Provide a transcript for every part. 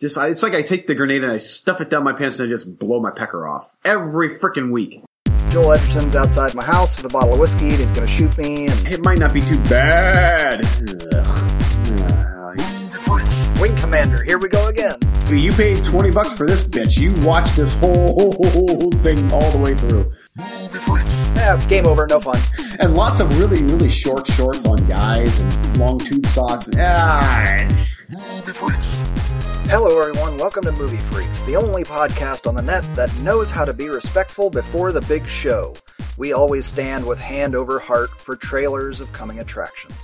Just, I, it's like I take the grenade and I stuff it down my pants and I just blow my pecker off every freaking week. Joel Edgerton's outside my house with a bottle of whiskey and he's to shoot me. And It might not be too bad. Ugh. Uh, Wing Commander, here we go again. you paid twenty bucks for this bitch. You watched this whole thing all the way through, Yeah, game over, no fun. and lots of really, really short shorts on guys and long tube socks. Ah, Hello, everyone. Welcome to Movie Freaks, the only podcast on the net that knows how to be respectful before the big show. We always stand with hand over heart for trailers of coming attractions.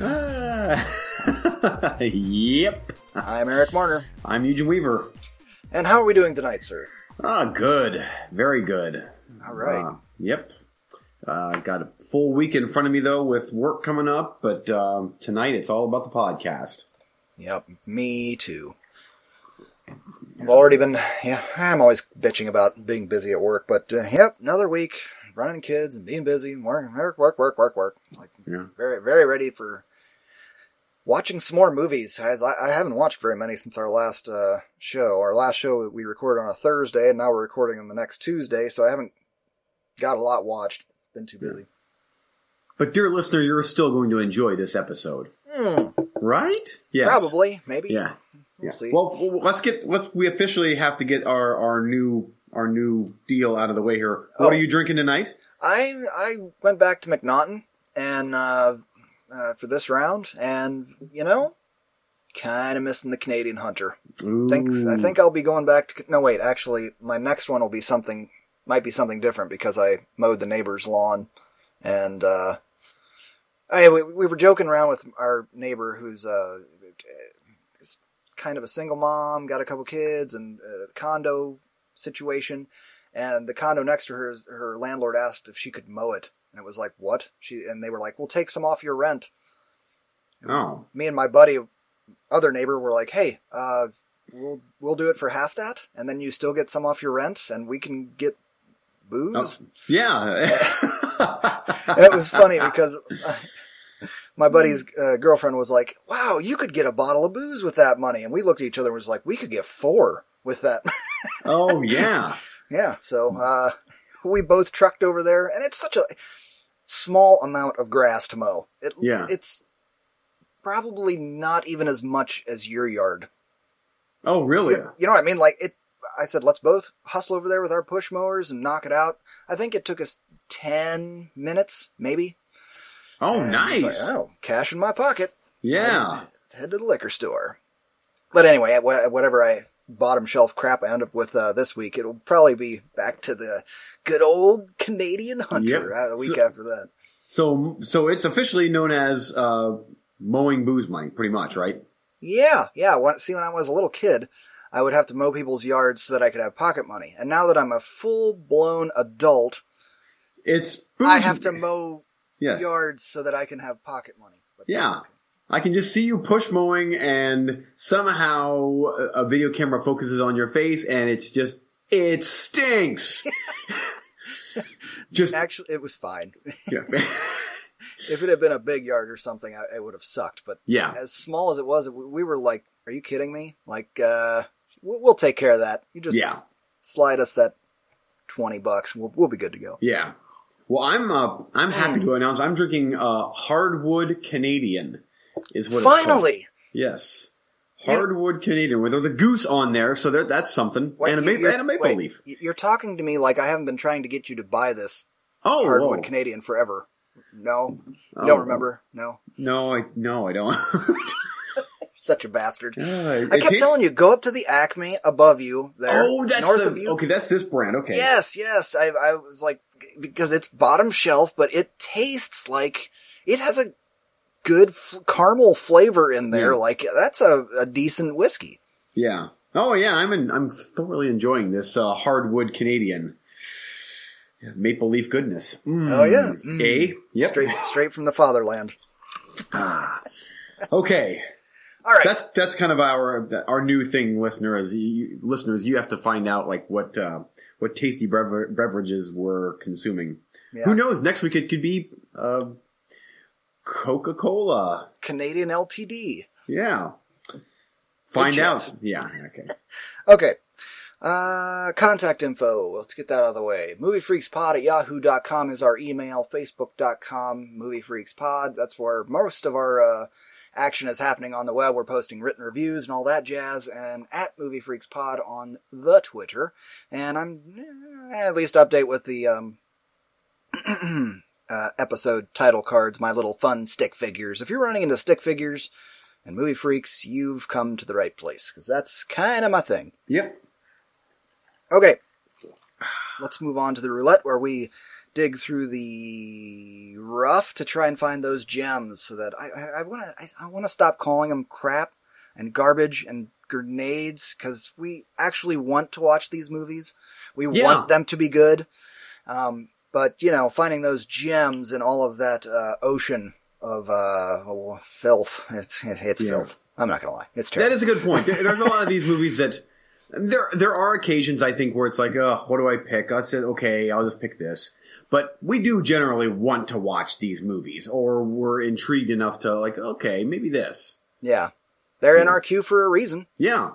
ah. yep. I'm Eric Marner. I'm Eugene Weaver. And how are we doing tonight, sir? Ah, good, very good. All right. Uh, yep. Uh, got a full week in front of me though, with work coming up. But um, tonight it's all about the podcast. Yep, me too. I've already been, yeah, I'm always bitching about being busy at work, but uh, yep, another week running kids and being busy, work, work, work, work, work, work. Like, Yeah. very, very ready for watching some more movies. I, I haven't watched very many since our last uh, show. Our last show we recorded on a Thursday, and now we're recording on the next Tuesday, so I haven't got a lot watched. Been too busy. But dear listener, you're still going to enjoy this episode, Hmm, right? Yes. Probably, maybe. Yeah. We'll yeah. see. Well, let's get let's we officially have to get our our new our new deal out of the way here. What Oh. are you drinking tonight? I I went back to McNaughton and uh, uh, for this round, and you know, kind of missing the Canadian Hunter. Think I think I'll be going back to. No, wait. Actually, my next one will be something. Might be something different because I mowed the neighbor's lawn, and uh, I we, we were joking around with our neighbor who's uh, kind of a single mom, got a couple kids, and a condo situation. And the condo next to her, her landlord asked if she could mow it, and it was like, "What?" She and they were like, "We'll take some off your rent." Oh, me and my buddy, other neighbor, were like, "Hey, uh, we'll we'll do it for half that, and then you still get some off your rent, and we can get booze." Oh, yeah. it was funny because uh, my buddy's uh, girlfriend was like, "Wow, you could get a bottle of booze with that money," and we looked at each other and was like, "We could get four with that." oh yeah. yeah, so uh, we both trucked over there, and it's such a small amount of grass to mow. It, Yeah. it's probably not even as much as your yard. Oh really? You know what I mean? Like it. I said, let's both hustle over there with our push mowers and knock it out. I think it took us ten minutes, maybe. Oh And nice. like, oh, cash in my pocket. Yeah. Let's head to the liquor store. But anyway, whatever I bottom shelf crap I end up with uh, this week, it'll probably be back to the good old Canadian Hunter Yep. uh, a week So- after that. So so it's officially known as uh, mowing booze money, pretty much, right? Yeah, yeah. When, see, when I was a little kid, I would have to mow people's yards so that I could have pocket money. And now that I'm a full blown adult, It's booze. I have to mow yes. yards so that I can have pocket money. But Yeah. okay. I can just see you push mowing, and somehow a video camera focuses on your face, and it's just it stinks. just Actually, it was fine. yeah. if it had been a big yard or something, I, it would have sucked. But yeah. as small as it was, we we were like, "Are you kidding me? Like, uh, we'll, we'll take care of that. You just Yeah. slide us that twenty bucks. We'll we'll be good to go." Yeah. Well, I'm uh, I'm happy to announce I'm drinking uh, hardwood Canadian. Is what. Finally, Yes. Hardwood Canadian. Well, there's a goose on there, so that's something. Wait, and a, ma- and a maple wait, leaf. You're talking to me like I haven't been trying to get you to buy this Oh, hardwood whoa. Canadian forever. No, you Oh. don't remember? No, No, I no, I don't. such a bastard. Uh, I kept telling you, go up to the Acme above you there. Oh, that's north the of you. okay. That's this brand. Okay. Yes, yes. I, I was like, because it's bottom shelf, but it tastes like it has a good f- caramel flavor in there. Yeah. Like that's a, a decent whiskey. Yeah. Oh yeah, I'm in, I'm thoroughly enjoying this uh, hardwood Canadian maple leaf goodness. Mm. Oh, yeah. Mm. Eh? Yep. Straight, straight from the fatherland. Ah. Okay. All right. That's that's kind of our our new thing, listeners. You, listeners, you have to find out like what uh, what tasty brever- beverages we're consuming. Yeah. Who knows? Next week it could be uh, Coca Cola. Canadian LTD. Yeah. Find out. Yeah. Okay. Okay. Uh, contact info. Let's get that out of the way. Moviefreakspod at yahoo.com is our email. Facebook.com, moviefreakspod. That's where most of our, uh, action is happening on the web. We're posting written reviews and all that jazz. And at Movie Freaks Pod on the Twitter. And I'm, eh, at least update with the, um, uh, episode title cards, my little fun stick figures. If you're running into stick figures and movie freaks, you've come to the right place. Cause that's kind of my thing. Yep. Okay. Let's move on to the roulette where we dig through the rough to try and find those gems so that I, want to I, I want to stop calling them crap and garbage and grenades because we actually want to watch these movies. We Yeah. want them to be good. Um, but you know, finding those gems in all of that uh, ocean of uh, oh, filth, it's it's Yeah. filth. I'm not gonna lie, it's terrible. is a good point. There's a lot of these movies that there there are occasions I think where it's like, oh, what do I pick? I said, okay, I'll just pick this. But we do generally want to watch these movies, or we're intrigued enough to like, okay, maybe this. yeah, they're in our queue for a reason. Yeah,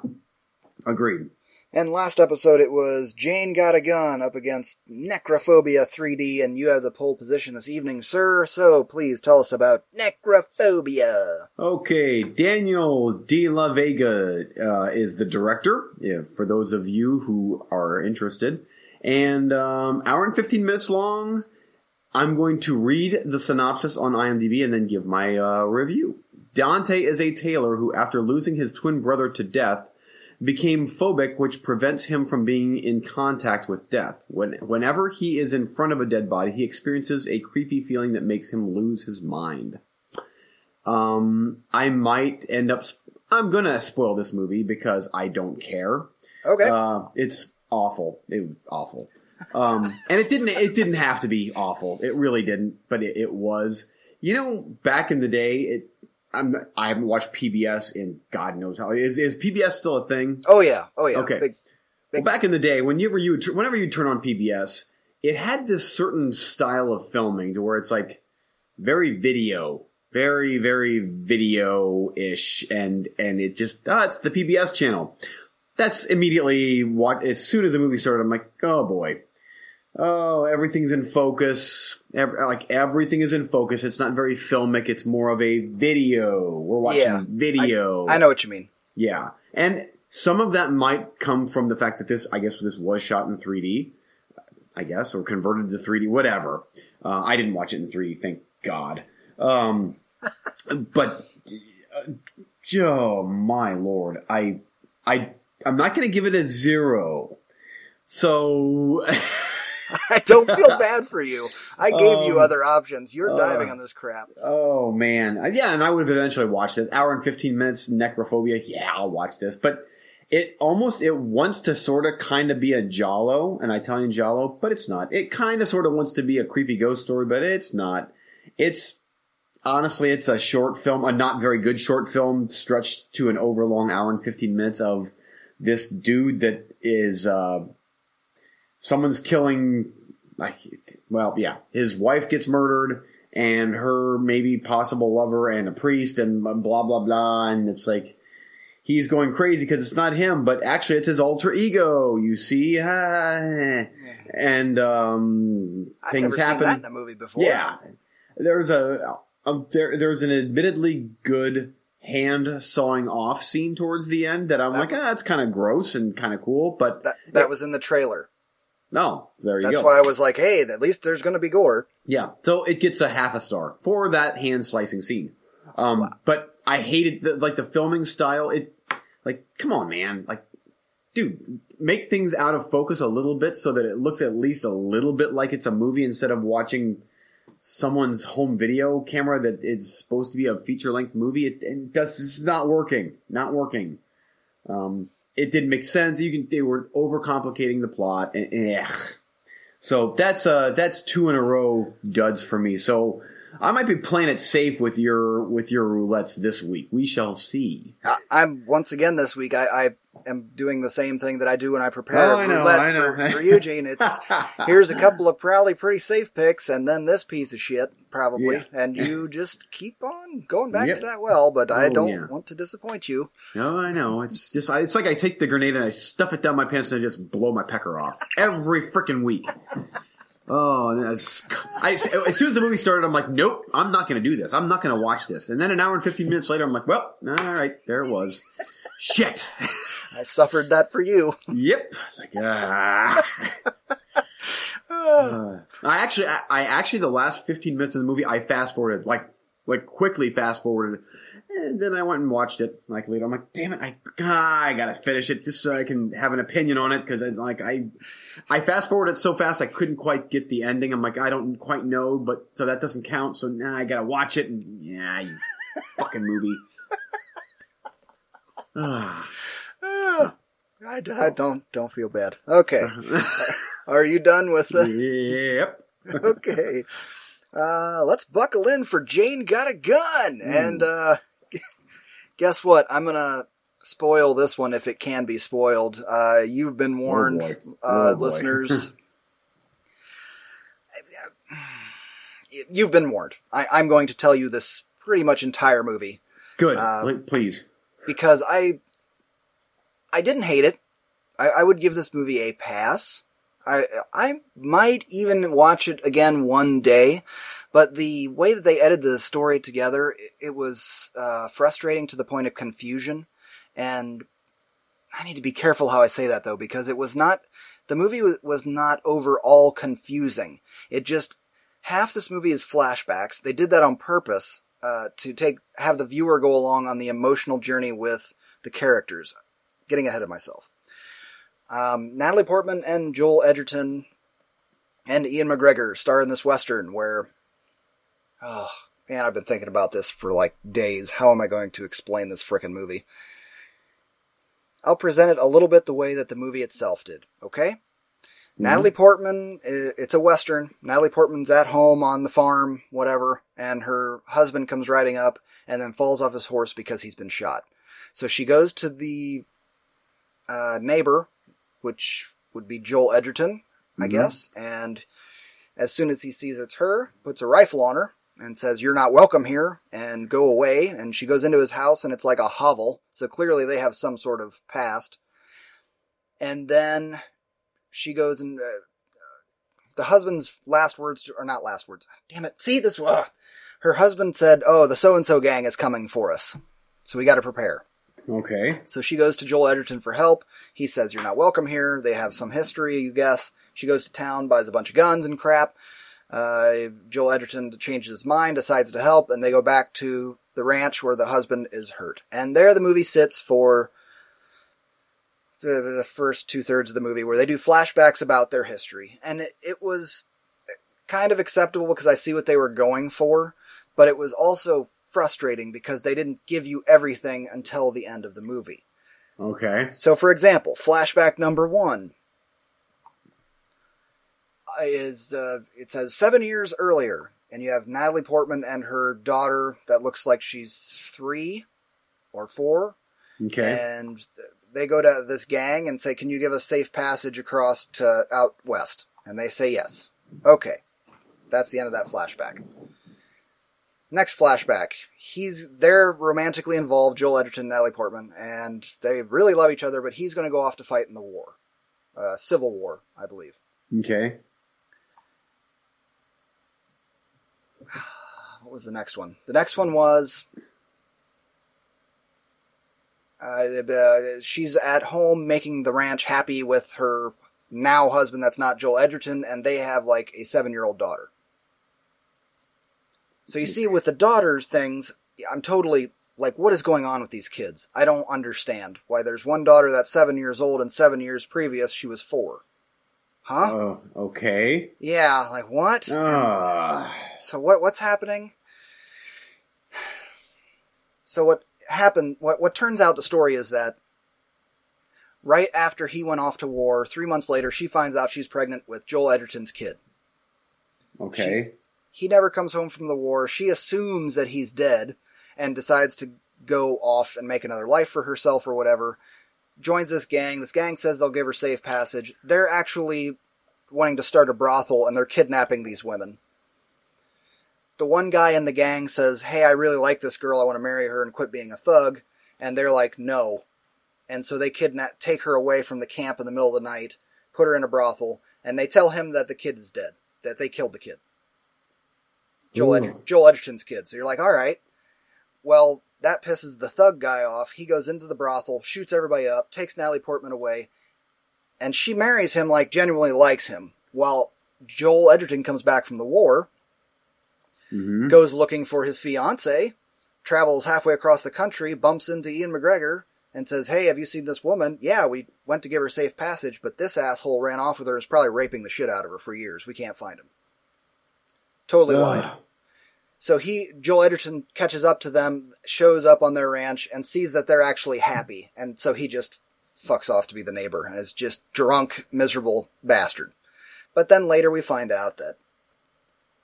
agreed. And last episode it was Jane Got a Gun up against Necrophobia 3D, and you have the pole position this evening, sir. So please tell us about Necrophobia. Okay, Daniel De La Vega uh, is the director. Yeah, for those of you who are interested, and um, hour and fifteen minutes long. I'm going to read the synopsis on IMDb and then give my uh, review. Dante is a tailor who, after losing his twin brother to death, became phobic, which prevents him from being in contact with death. When, whenever he is in front of a dead body, he experiences a creepy feeling that makes him lose his mind. Um, I might end up. Sp- I'm gonna spoil this movie because I don't care. Okay. Uh, it's awful. It was awful. Um, and it didn't. It didn't have to be awful. It really didn't. But it, it was. You know, back in the day, it. I'm. I haven't watched PBS in God knows how. Is is PBS still a thing? oh yeah. Oh yeah. okay. Big, Well, back in the day, whenever you whenever you turn on PBS, it had this certain style of filming to where it's like very video, very very video ish, and and it just ah, it's the PBS channel. That's immediately what. As soon as the movie started, I'm like, oh boy, oh everything's in focus. Ev- like everything is in focus. It's not very filmic. It's more of a video. We're watching Yeah. video. I know what you mean. Yeah, and some of that might come from the fact that this, I guess, this was shot in 3D, I guess, or converted to 3D, whatever. Uh, I didn't watch it in 3D, thank God. Um, but uh, oh my lord, I, I, I'm not going to give it a zero. So I don't feel bad for you. I gave you Um, other options. You're uh, diving on this crap. Oh man, yeah, and I would have eventually watched it. Hour and fifteen minutes, necrophobia. Yeah, I'll watch this. But it almost it wants to sort of kind of be a giallo, an Italian giallo, but it's not. It kind of sort of wants to be a creepy ghost story, but it's not. It's honestly, it's a short film, a not very good short film, stretched to an overlong hour and fifteen minutes of this dude that is uh, someone's killing like well yeah his wife gets murdered and her maybe possible lover and a priest and blah blah blah and it's like he's going crazy because it's not him but actually it's his alter ego you see? And um things happen. in a movie before. yeah, there's a, a there there's an admittedly good hand sawing off scene towards the end that I'm That- like, ah, that's kind of gross and kind of cool, but That that was in the trailer. no, there you That's go. That's why I was like, hey, at least there's going to be gore. Yeah, so it gets a half a star for that hand slicing scene. Um, but I hated the, like the filming style. It like, come on, man, like. Dude, make things out of focus a little bit so that it looks at least a little bit like it's a movie instead of watching someone's home video camera that is supposed to be a feature length movie. It, it does it's not working. Not working. Um, it didn't make sense. You can they were overcomplicating the plot. So that's uh that's two in a row duds for me. So I might be playing it safe with your with your roulettes this week. We shall see. I, I'm once again this week. I, I am doing the same thing that I do when I prepare Oh, I know, roulette I know. For, for Eugene. It's here's a couple of probably pretty safe picks, and then this piece of shit probably, Yeah. and you just keep on going back Yep. to that well. But I Oh, don't yeah. want to disappoint you. No, I know. It's just I, it's like I take the grenade and I stuff it down my pants and I just blow my pecker off every freaking week. Oh, and it's, I, as soon as the movie started, I'm like, nope, I'm not going to do this. I'm not going to watch this. And then an hour and 15 minutes later, I'm like, well, all right, there it was. Shit. I suffered that for you. Yep. It's like, ah. Uh, I actually, I, I actually, the last 15 minutes of the movie, I fast forwarded, like, like quickly fast forwarded. And then I went and watched it, like later. I'm like, damn it, I, ah, I gotta finish it just so I can have an opinion on it. Cause I, like, I, I fast forwarded so fast I couldn't quite get the ending. I'm like, I don't quite know, but, so that doesn't count. So now I gotta watch it and, yeah, you fucking movie. Ah. I, I don't don't feel bad. Okay, are you done with the? yep. okay. Uh, let's buckle in for Jane Got a Gun. Hmm. And, uh, guess what? I'm gonna spoil this one if it can be spoiled. Uh, you've been warned, boy. uh, Oh, boy. listeners. You've been warned. I, I'm going to tell you this pretty much entire movie Good. Uh, Please. because I, I didn't hate it. I, I would give this movie a pass. I I might even watch it again one day, but the way that they edited the story together, it, it was uh, frustrating to the point of confusion. And I need to be careful how I say that though, because it was not the movie was, not overall confusing. It just half this movie is flashbacks. They did that on purpose uh, to take have the viewer go along on the emotional journey with the characters. Getting ahead of myself. Um, Natalie Portman and Joel Edgerton and Ewan McGregor star in this western where, oh man, I've been thinking about this for like days. How am I going to explain this frickin' movie? I'll present it a little bit the way that the movie itself did. Okay. Natalie Portman, it's a western. Natalie Portman's at home on the farm, whatever, and her husband comes riding up and then falls off his horse because he's been shot. So she goes to the uh, neighbor, which would be Joel Edgerton, I Mhm. guess, and as soon as he sees it's her, puts a rifle on her and says, "You're not welcome here," and go away. And she goes into his house, and it's like a hovel. So clearly they have some sort of past. And then she goes and uh, the husband's last words are not last words. Damn it! See this? Ugh. Her husband said, "Oh, the so and so gang is coming for us, so we got to prepare." Okay. So she goes to Joel Edgerton for help. He says, You're not welcome here. They have some history, you guess. She goes to town, buys a bunch of guns and crap. Uh, Joel Edgerton changes his mind, decides to help, and they go back to the ranch where the husband is hurt. And there the movie sits for the, first two thirds of the movie where they do flashbacks about their history. And it, it was kind of acceptable because I see what they were going for, but it was also frustrating because they didn't give you everything until the end of the movie. Okay. So, for example, flashback number one is uh, it says seven years earlier, and you have Natalie Portman and her daughter that looks like she's three or four, Okay. and they go to this gang and say, "Can you give us safe passage across to out west?" And they say yes. Okay, that's the end of that flashback. Next flashback, he's they're romantically involved, Joel Edgerton and Natalie Portman, and they really love each other. But he's going to go off to fight in the war, uh, Civil War, I believe. Okay. What was the next one? The next one was uh, uh, she's at home making the ranch happy with her now husband that's not Joel Edgerton, and they have like a seven year old daughter. So you see, with the daughters things, I'm totally like, what is going on with these kids? I don't understand why there's one daughter that's seven years old and seven years previous she was four. Huh? Oh, okay. yeah, like what? Ah. So what what's happening? So what happened what what turns out the story is that right after he went off to war, 3 months later she finds out she's pregnant with Joel Edgerton's kid. okay. He never comes home from the war. She assumes that he's dead and decides to go off and make another life for herself or whatever. Joins this gang. This gang says they'll give her safe passage. They're actually wanting to start a brothel and they're kidnapping these women. The one guy in the gang says, Hey, I really like this girl. I want to marry her and quit being a thug. And they're like, No. And so they kidnap, take her away from the camp in the middle of the night, put her in a brothel, and they tell him that the kid is dead, that they killed the kid. Joel, Edger- Joel Edgerton's kid. So you're like, all right. Well, that pisses the thug guy off. He goes into the brothel, shoots everybody up, takes Natalie Portman away, and she marries him like genuinely likes him. While Joel Edgerton comes back from the war, hmm goes looking for his fiance, travels halfway across the country, bumps into Ewan McGregor, and says, Hey, have you seen this woman? Yeah, we went to give her safe passage, but this asshole ran off with her and is probably raping the shit out of her for years. We can't find him. Totally lied. Ugh. So he, Joel Edgerton catches up to them, shows up on their ranch, and sees that they're actually happy. And so he just fucks off to be the neighbor and is just drunk, miserable bastard. But then later we find out that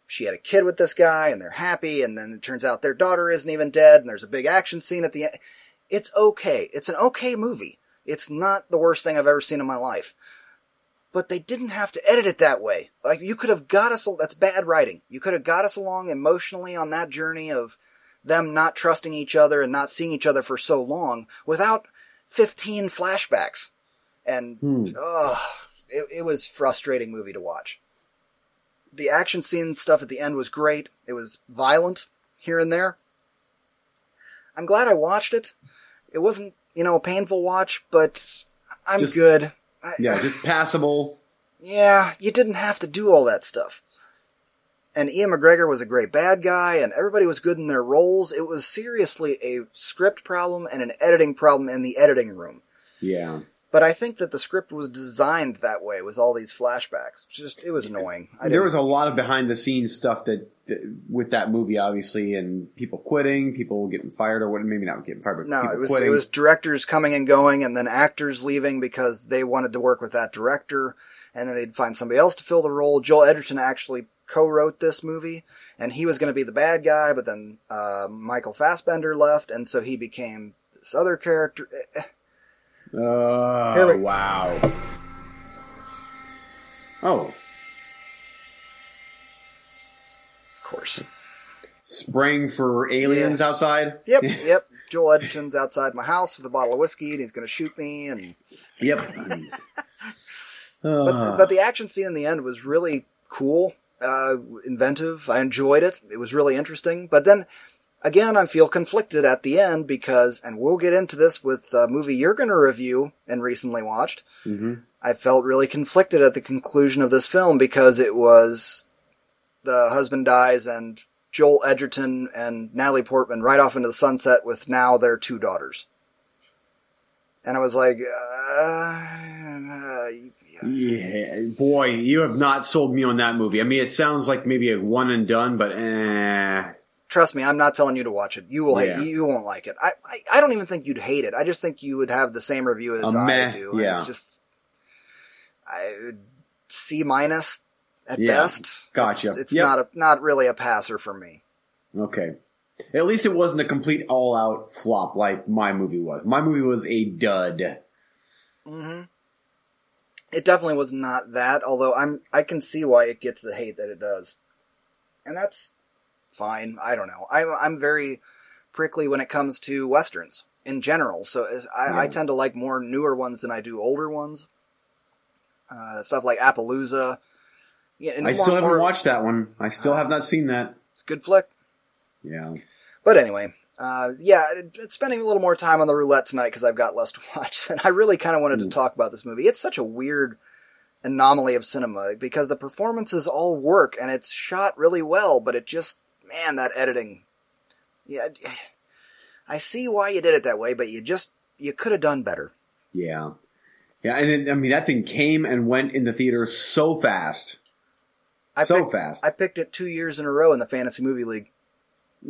she had a kid with this guy and they're happy, and then it turns out their daughter isn't even dead, and there's a big action scene at the end. It's okay. It's an okay movie. It's not the worst thing I've ever seen in my life. But they didn't have to edit it that way. Like, you could have got us, that's bad writing. You could have got us along emotionally on that journey of them not trusting each other and not seeing each other for so long without 15 flashbacks. And, Hmm. ugh, it, it was frustrating movie to watch. The action scene stuff at the end was great. It was violent here and there. I'm glad I watched it. It wasn't, you know, a painful watch, but I'm Just- good. I- Yeah, just passable. yeah, you didn't have to do all that stuff. And Ewan McGregor was a great bad guy, and everybody was good in their roles. It was seriously a script problem and an editing problem in the editing room. Yeah. But I think that the script was designed that way with all these flashbacks. Just it was annoying. I there was a lot of behind the scenes stuff that, that with that movie, obviously, and people quitting, people getting fired, or what? Maybe not getting fired, but no, people it was quitting. it was directors coming and going, and then actors leaving because they wanted to work with that director, and then they'd find somebody else to fill the role. Joel Edgerton actually co-wrote this movie, and he was going to be the bad guy, but then uh, Michael Fassbender left, and so he became this other character. Oh, wow. Oh, Of course. spraying for aliens outside? Yep, yep. Joel Edgerton's outside my house with a bottle of whiskey, and he's going to shoot me, and Yep. but Uh, but the action scene in the end was really cool, uh, inventive. I enjoyed it. It was really interesting. But then again, I feel conflicted at the end because, and we'll get into this with a movie you're going to review and recently watched. mhm. I felt really conflicted at the conclusion of this film because it was the husband dies and Joel Edgerton and Natalie Portman right off into the sunset with now their two daughters. And I was like, uh, uh, Yeah, boy, you have not sold me on that movie. I mean, it sounds like maybe a one and done, but eh. Trust me, I'm not telling you to watch it. You will hate. Yeah. You won't like it. I, I I don't even think you'd hate it. I just think you would have the same review as A I meh, do. yeah. It's just I C minus at Yeah, best. gotcha. It's, it's Yep. not a not really a passer for me. Okay. At least it wasn't a complete all out flop like my movie was. My movie was a dud. Mm-hmm. It definitely was not that. Although I'm I can see why it gets the hate that it does, and that's fine. I don't know. I'm I'm very prickly when it comes to westerns in general. So as I, I tend to like more newer ones than I do older ones. Uh, stuff like Appaloosa. Yeah, I more- still haven't more- watched that one. I still have not seen that. It's a good flick. Yeah. But anyway, uh, yeah, it, it's spending a little more time on the roulette tonight because I've got less to watch. And I really kind of wanted to talk about this movie. It's such a weird anomaly of cinema because the performances all work and it's shot really well, but it just, man, that editing. Yeah, I see why you did it that way, but you just, you could have done better. Yeah. Yeah, and it, I mean that thing came and went in the theater so fast. I so picked, fast. I picked it two years in a row in the Fantasy Movie League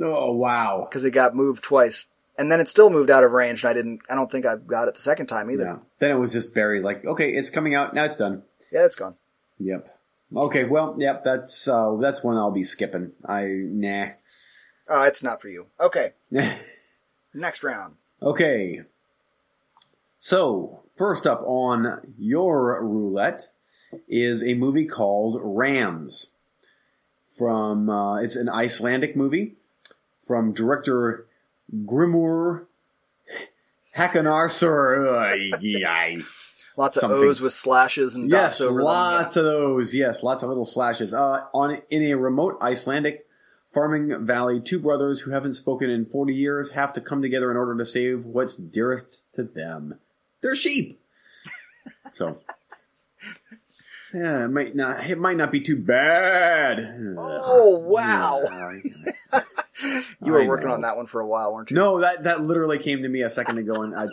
oh wow. because it got moved twice. And then it still moved out of range, and I didn't. I don't think I got it the second time either. Then it was just buried like, okay, it's coming out, now it's done. yeah it's gone. Yep. Okay, well, yep, that's uh, that's one I'll be skipping. I nah. Oh, it's not for you. Okay, next round. okay. So first up on your roulette is a movie called Rams. From uh, it's an Icelandic movie from director Grimur Hakonarson. Lots of Something. O's with slashes and Yes, dots over lots them. of those. Yes, lots of little slashes. Uh, on in a remote Icelandic farming valley, two brothers who haven't spoken in forty years have to come together in order to save what's dearest to them: their sheep. so, yeah, it might not. It might not be too bad. Oh, wow. You were I working know. on that one for a while, weren't you? No, that that literally came to me a second ago, and I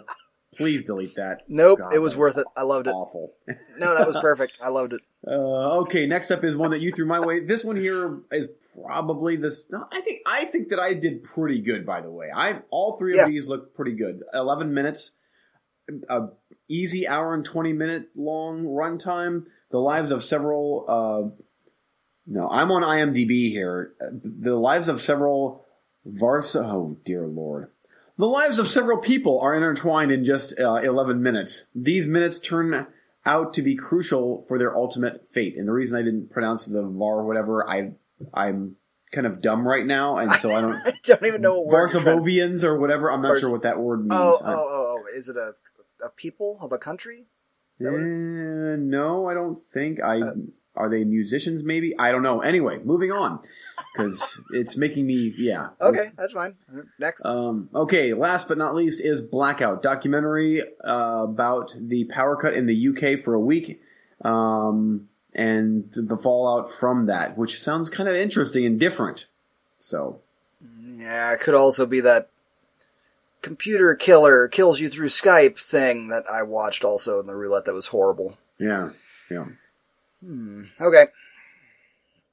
please delete that. Nope, God, it was worth it. I loved it. Awful. No, that was perfect. I loved it. Uh, okay, next up is one that you threw my way. This one here is probably this. No, I think I think that I did pretty good. By the way, I all three of Yeah. these look pretty good. Eleven minutes, a easy hour and twenty minute long runtime. The lives of several. Uh, no, I'm on IMDb here. The lives of several Varsa. Oh dear lord. The lives of several people are intertwined in just uh, 11 minutes. These minutes turn out to be crucial for their ultimate fate. And the reason I didn't pronounce the var whatever, I I'm kind of dumb right now, and so I don't I don't even know what word. Varsovovians or whatever. I'm not Vars- sure what that word means. Oh, oh, oh, oh, is it a a people of a country? Is that what it- Eh, no, I don't think. I Uh, are they musicians? Maybe I don't know. Anyway, moving on because it's making me yeah. Okay, that's fine. Next. Um, okay, last but not least is Blackout, documentary uh, about the power cut in the UK for a week, um, and the fallout from that, which sounds kind of interesting and different. So, yeah, it could also be that computer killer kills you through Skype thing that I watched also in the roulette that was horrible. yeah, yeah. Hmm. Okay.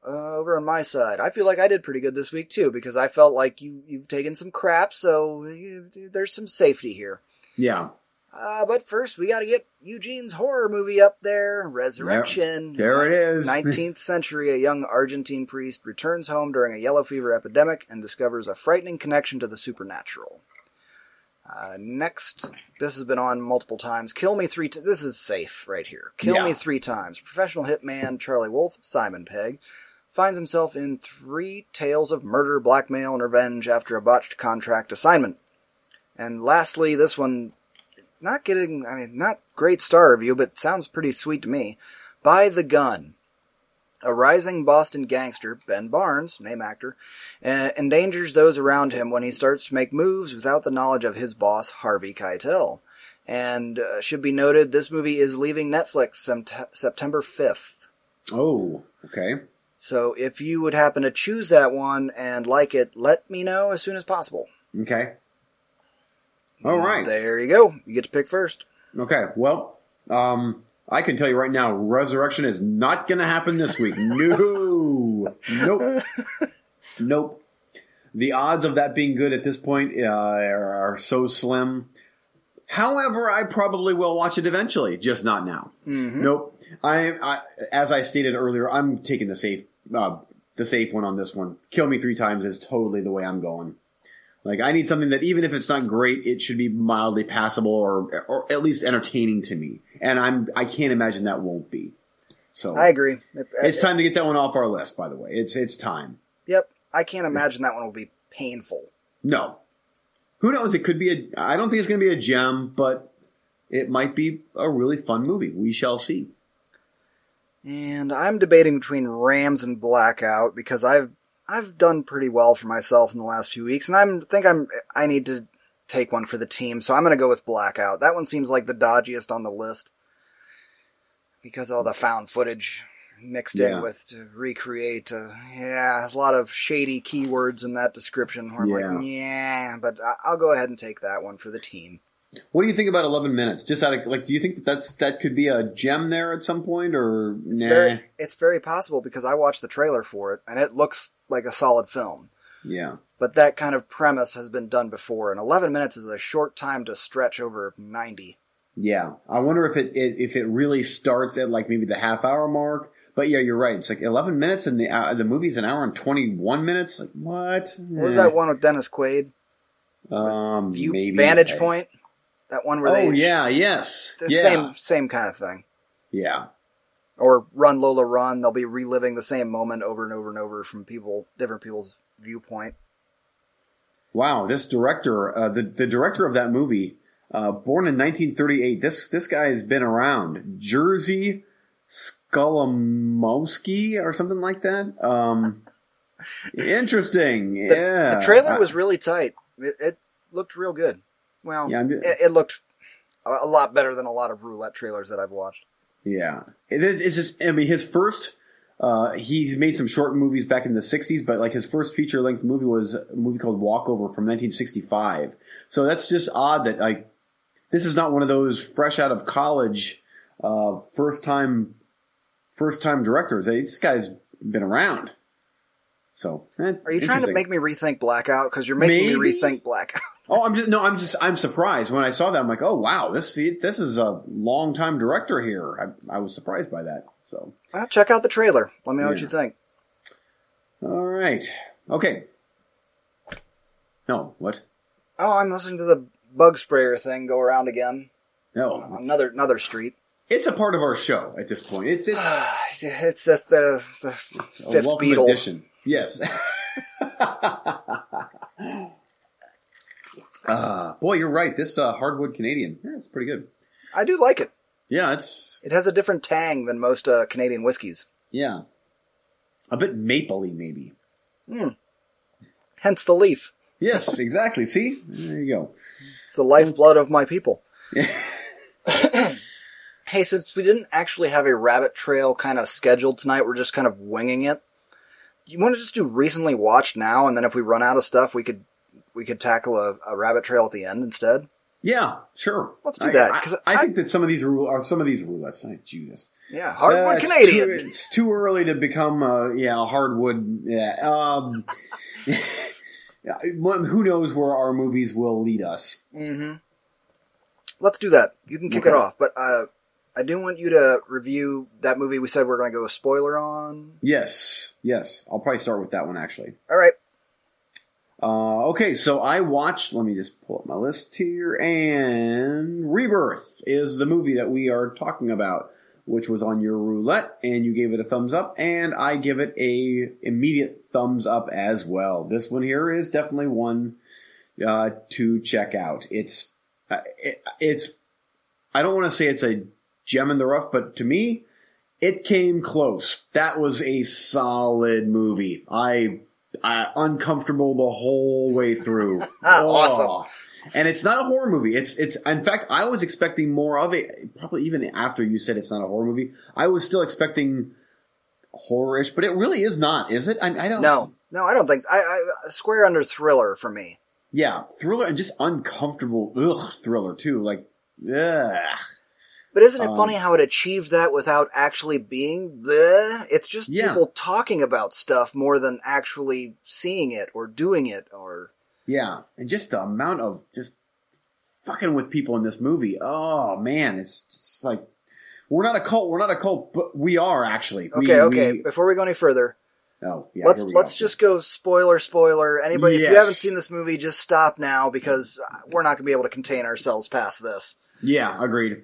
Uh, over on my side, I feel like I did pretty good this week too because I felt like you you've taken some crap, so you, there's some safety here. Yeah, Uh, but first, we got to get Eugene's horror movie up there, Resurrection. there it is. 19th century, a young Argentine priest returns home during a yellow fever epidemic and discovers a frightening connection to the supernatural. Uh, next, this has been on multiple times. Kill Me Three. T- this is safe right here. Kill Yeah. Me Three Times. Professional hitman Charlie Wolfe, Simon Pegg, finds himself in three tales of murder, blackmail, and revenge after a botched contract assignment. And lastly, this one, not getting, I mean, not great star review, but sounds pretty sweet to me. By the Gun. A rising Boston gangster, Ben Barnes, name actor, uh, endangers those around him when he starts to make moves without the knowledge of his boss, Harvey Keitel. And uh, should be noted, this movie is leaving Netflix sept- September 5th. Oh, okay. So if you would happen to choose that one and like it, let me know as soon as possible. Okay. All right. There you go. You get to pick first. Okay. Well, um, I can tell you right now, Resurrection is not going to happen this week. No. Nope. Nope. The odds of that being good at this point uh, are, are so slim. However, I probably will watch it eventually, just not now. Nope. I, I, as I stated earlier, I'm taking the safe, uh, the safe one on this one. Kill me three times is totally the way I'm going. Like I need something that even if it's not great, it should be mildly passable or or at least entertaining to me. And I'm I can't imagine that won't be. So I agree. Uh, it's time to get that one off our list. By the way, it's it's time. Yep. I can't imagine that one will be painful. No, who knows? It could be a. I don't think it's going to be a gem, but it might be a really fun movie. We shall see. And I'm debating between Rams and Blackout because I've I've done pretty well for myself in the last few weeks, and I'm think I'm I need to take one for the team, so I'm gonna go with Blackout. That one seems like the dodgiest on the list because all the found footage mixed Yeah. in with to recreate. Uh, yeah, there's a lot of shady keywords in that description. Where I'm Yeah. like, yeah, but I- I'll go ahead and take that one for the team. What do you think about eleven minutes? Just out of like, do you think that that's that could be a gem there at some point, or It's nah? very it's very possible because I watched the trailer for it and it looks like a solid film. yeah, But that kind of premise has been done before, and 11 minutes is a short time to stretch over 90. yeah. I wonder if it, it if it really starts at like maybe the half hour mark, But yeah, you're right. It's like 11 minutes, and the uh, the movie's an hour and 21 minutes. Like what? What was Eh. that one with Dennis Quaid? Um, View maybe Vantage I- Point. That one where Oh they Oh yeah, yes, the yeah, same same kind of thing. yeah. Or Run Lola Run. They'll be reliving the same moment over and over and over from people different people's viewpoint. Wow, this director, uh, the the director of that movie, uh, born in 1938. This this guy has been around. Jersey Skolimowski or something like that. Um, interesting. The, yeah, the trailer I- was really tight. It, it looked real good. Well, Yeah, I'm ju- it, it looked a a lot better than a lot of roulette trailers that I've watched. Yeah, it is. It's just. I mean, his first. Uh, he's made some short movies back in the '60s, but like his first feature length movie was a movie called Walkover from 1965. So that's just odd that like this is not one of those fresh out of college, uh, first time, first time directors. This guy's been around. So, eh, Are you trying to make me rethink Blackout? Because you're making Maybe. me rethink Blackout. Oh, I'm just no. I'm just. I'm surprised when I saw that. I'm like, oh wow, this this is a long time director here. I, I was surprised by that. So. Well, check out the trailer. Let me know what you think. All right. Okay. No. What? Oh, I'm listening to the bug sprayer thing go around again. No. Another another street. it's a part of our show at this point. It's it's it's the the, the a fifth welcome Beatle. addition. Yes. uh, boy, you're right. This uh, hardwood Canadian. Yeah, it's pretty good. I do like it. Yeah, it's It has a different tang than most uh, Canadian whiskeys. yeah, a bit mapley maybe. Hmm. Hence the leaf. Yes, exactly. See, there you go. It's the lifeblood of my people. hey, since we didn't actually have a rabbit trail kind of scheduled tonight, we're just kind of winging it. You want to just do recently watched now, and then if we run out of stuff, we could we could tackle a, a rabbit trail at the end instead. Yeah, sure. Let's do I- that, I, 'cause I, I- think that some of these rule are some of these roulettes. I Judas. Yeah, hardwood Uh, it's Canadian. Too, it's too early to become, uh, yeah, a hardwood. Yeah. Um, yeah, who knows where our movies will lead us? hmm Let's do that. You can kick Okay. it off, but uh, I do want you to review that movie we said we are going to go a spoiler on. Yes, yes. I'll probably start with that one actually. All right. Uh, okay, so I watched. Let me just pull up my list here. And Rebirth is the movie that we are talking about, which was on your roulette, and you gave it a thumbs up, and I give it a immediate thumbs up as well. This one here is definitely one uh, to check out. It's uh, it, it's I don't want to say it's a gem in the rough, but to me, it came close. That was a solid movie. I, I uncomfortable the whole way through. Ah, oh. Awesome. Oh. And it's not a horror movie. It's it's in fact I was expecting more of it. Probably even after you said it's not a horror movie, I was still expecting horrorish, but it really is not, is it? I, I don't No, no, I don't think I, I square under thriller for me. Yeah, thriller and just uncomfortable. Ugh, thriller too. Like, ugh. But isn't it Um, funny how it achieved that without actually being bleh? It's just Yeah. people talking about stuff more than actually seeing it or doing it or Yeah, and just the amount of just fucking with people in this movie. Oh man, it's just like we're not a cult. We're not a cult, but we are actually. We- Okay, okay. we- Before we go any further, oh, yeah. let's let's go. just go spoiler spoiler. Anybody if you haven't seen this movie, just stop now because we're not going to be able to contain ourselves past this. Yeah, agreed.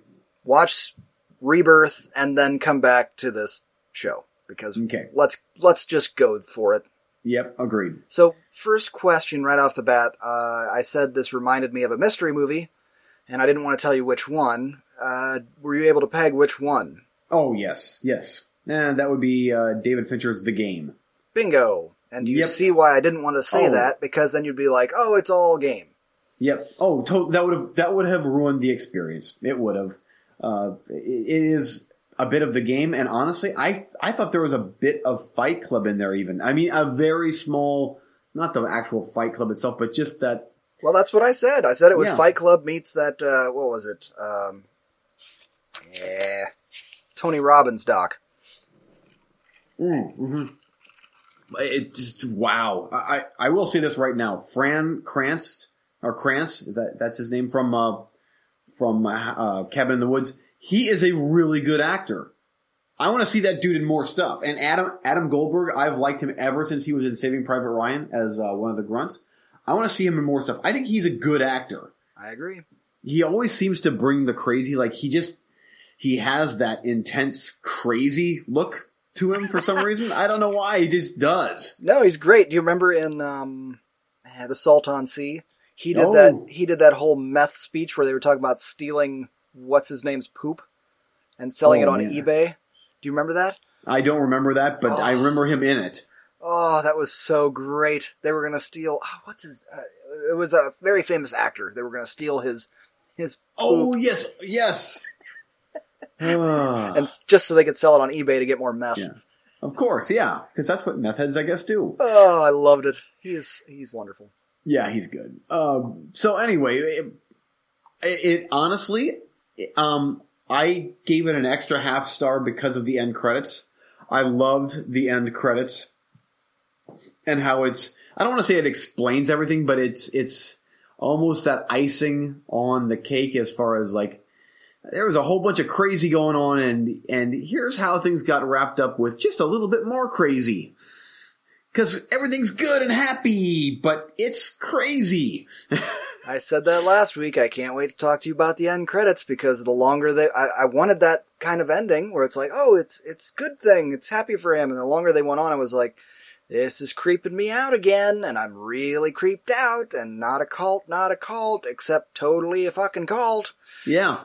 Watch Rebirth and then come back to this show because Okay. let's let's just go for it. Yep, agreed. So, first question right off the bat, uh, I said this reminded me of a mystery movie, and I didn't want to tell you which one. Uh, were you able to peg which one? Oh yes, yes. And that would be uh, David Fincher's The Game. Bingo! And you Yep. see why I didn't want to say Oh. that because then you'd be like, "Oh, it's all game." Yep. Oh, to- that would have that would have ruined the experience. It would have. Uh, it is a bit of the game, and honestly, I I thought there was a bit of Fight Club in there. Even I mean, a very small, not the actual Fight Club itself, but just that. Well, that's what I said. I said it was Yeah. Fight Club meets that. Uh, what was it? Um, yeah, Tony Robbins doc. Mm, hmm It just wow. I, I I will say this right now. Fran Kranz or Krantz is that that's his name from uh, from uh, uh, Cabin in the Woods. He is a really good actor. I want to see that dude in more stuff. And Adam Adam Goldberg, I've liked him ever since he was in Saving Private Ryan as uh, one of the grunts. I want to see him in more stuff. I think he's a good actor. I agree. He always seems to bring the crazy. Like he just he has that intense crazy look to him for some reason. I don't know why. He just does. No, he's great. Do you remember in um, the Salton Sea? He did Oh. that. He did that whole meth speech where they were talking about stealing what's his name's poop and selling Oh, it on yeah. eBay. Do you remember that? I don't remember that, but I Oh. remember him in it. Oh, that was so great. They were going to steal. Oh, what's his? Uh, it was a very famous actor. They were going to steal his his Oh poop, yes, yes. Ah. and just so they could sell it on eBay to get more meth. Yeah. Of course, yeah, because that's what meth heads, I guess, do. Oh, I loved it. He's he's wonderful. Yeah, he's good. Um, so anyway, it, it honestly, um, I gave it an extra half star because of the end credits. I loved the end credits and how it's. I don't want to say it explains everything, but it's it's almost that icing on the cake as far as like there was a whole bunch of crazy going on, and and here's how things got wrapped up with just a little bit more crazy. Because everything's good and happy, but it's crazy. I said that last week. I can't wait to talk to you about the end credits because the longer they, I, I wanted that kind of ending where it's like, oh, it's it's good thing, it's happy for him, and the longer they went on, I was like, this is creeping me out again, and I'm really creeped out, and not a cult, not a cult, except totally a fucking cult. Yeah.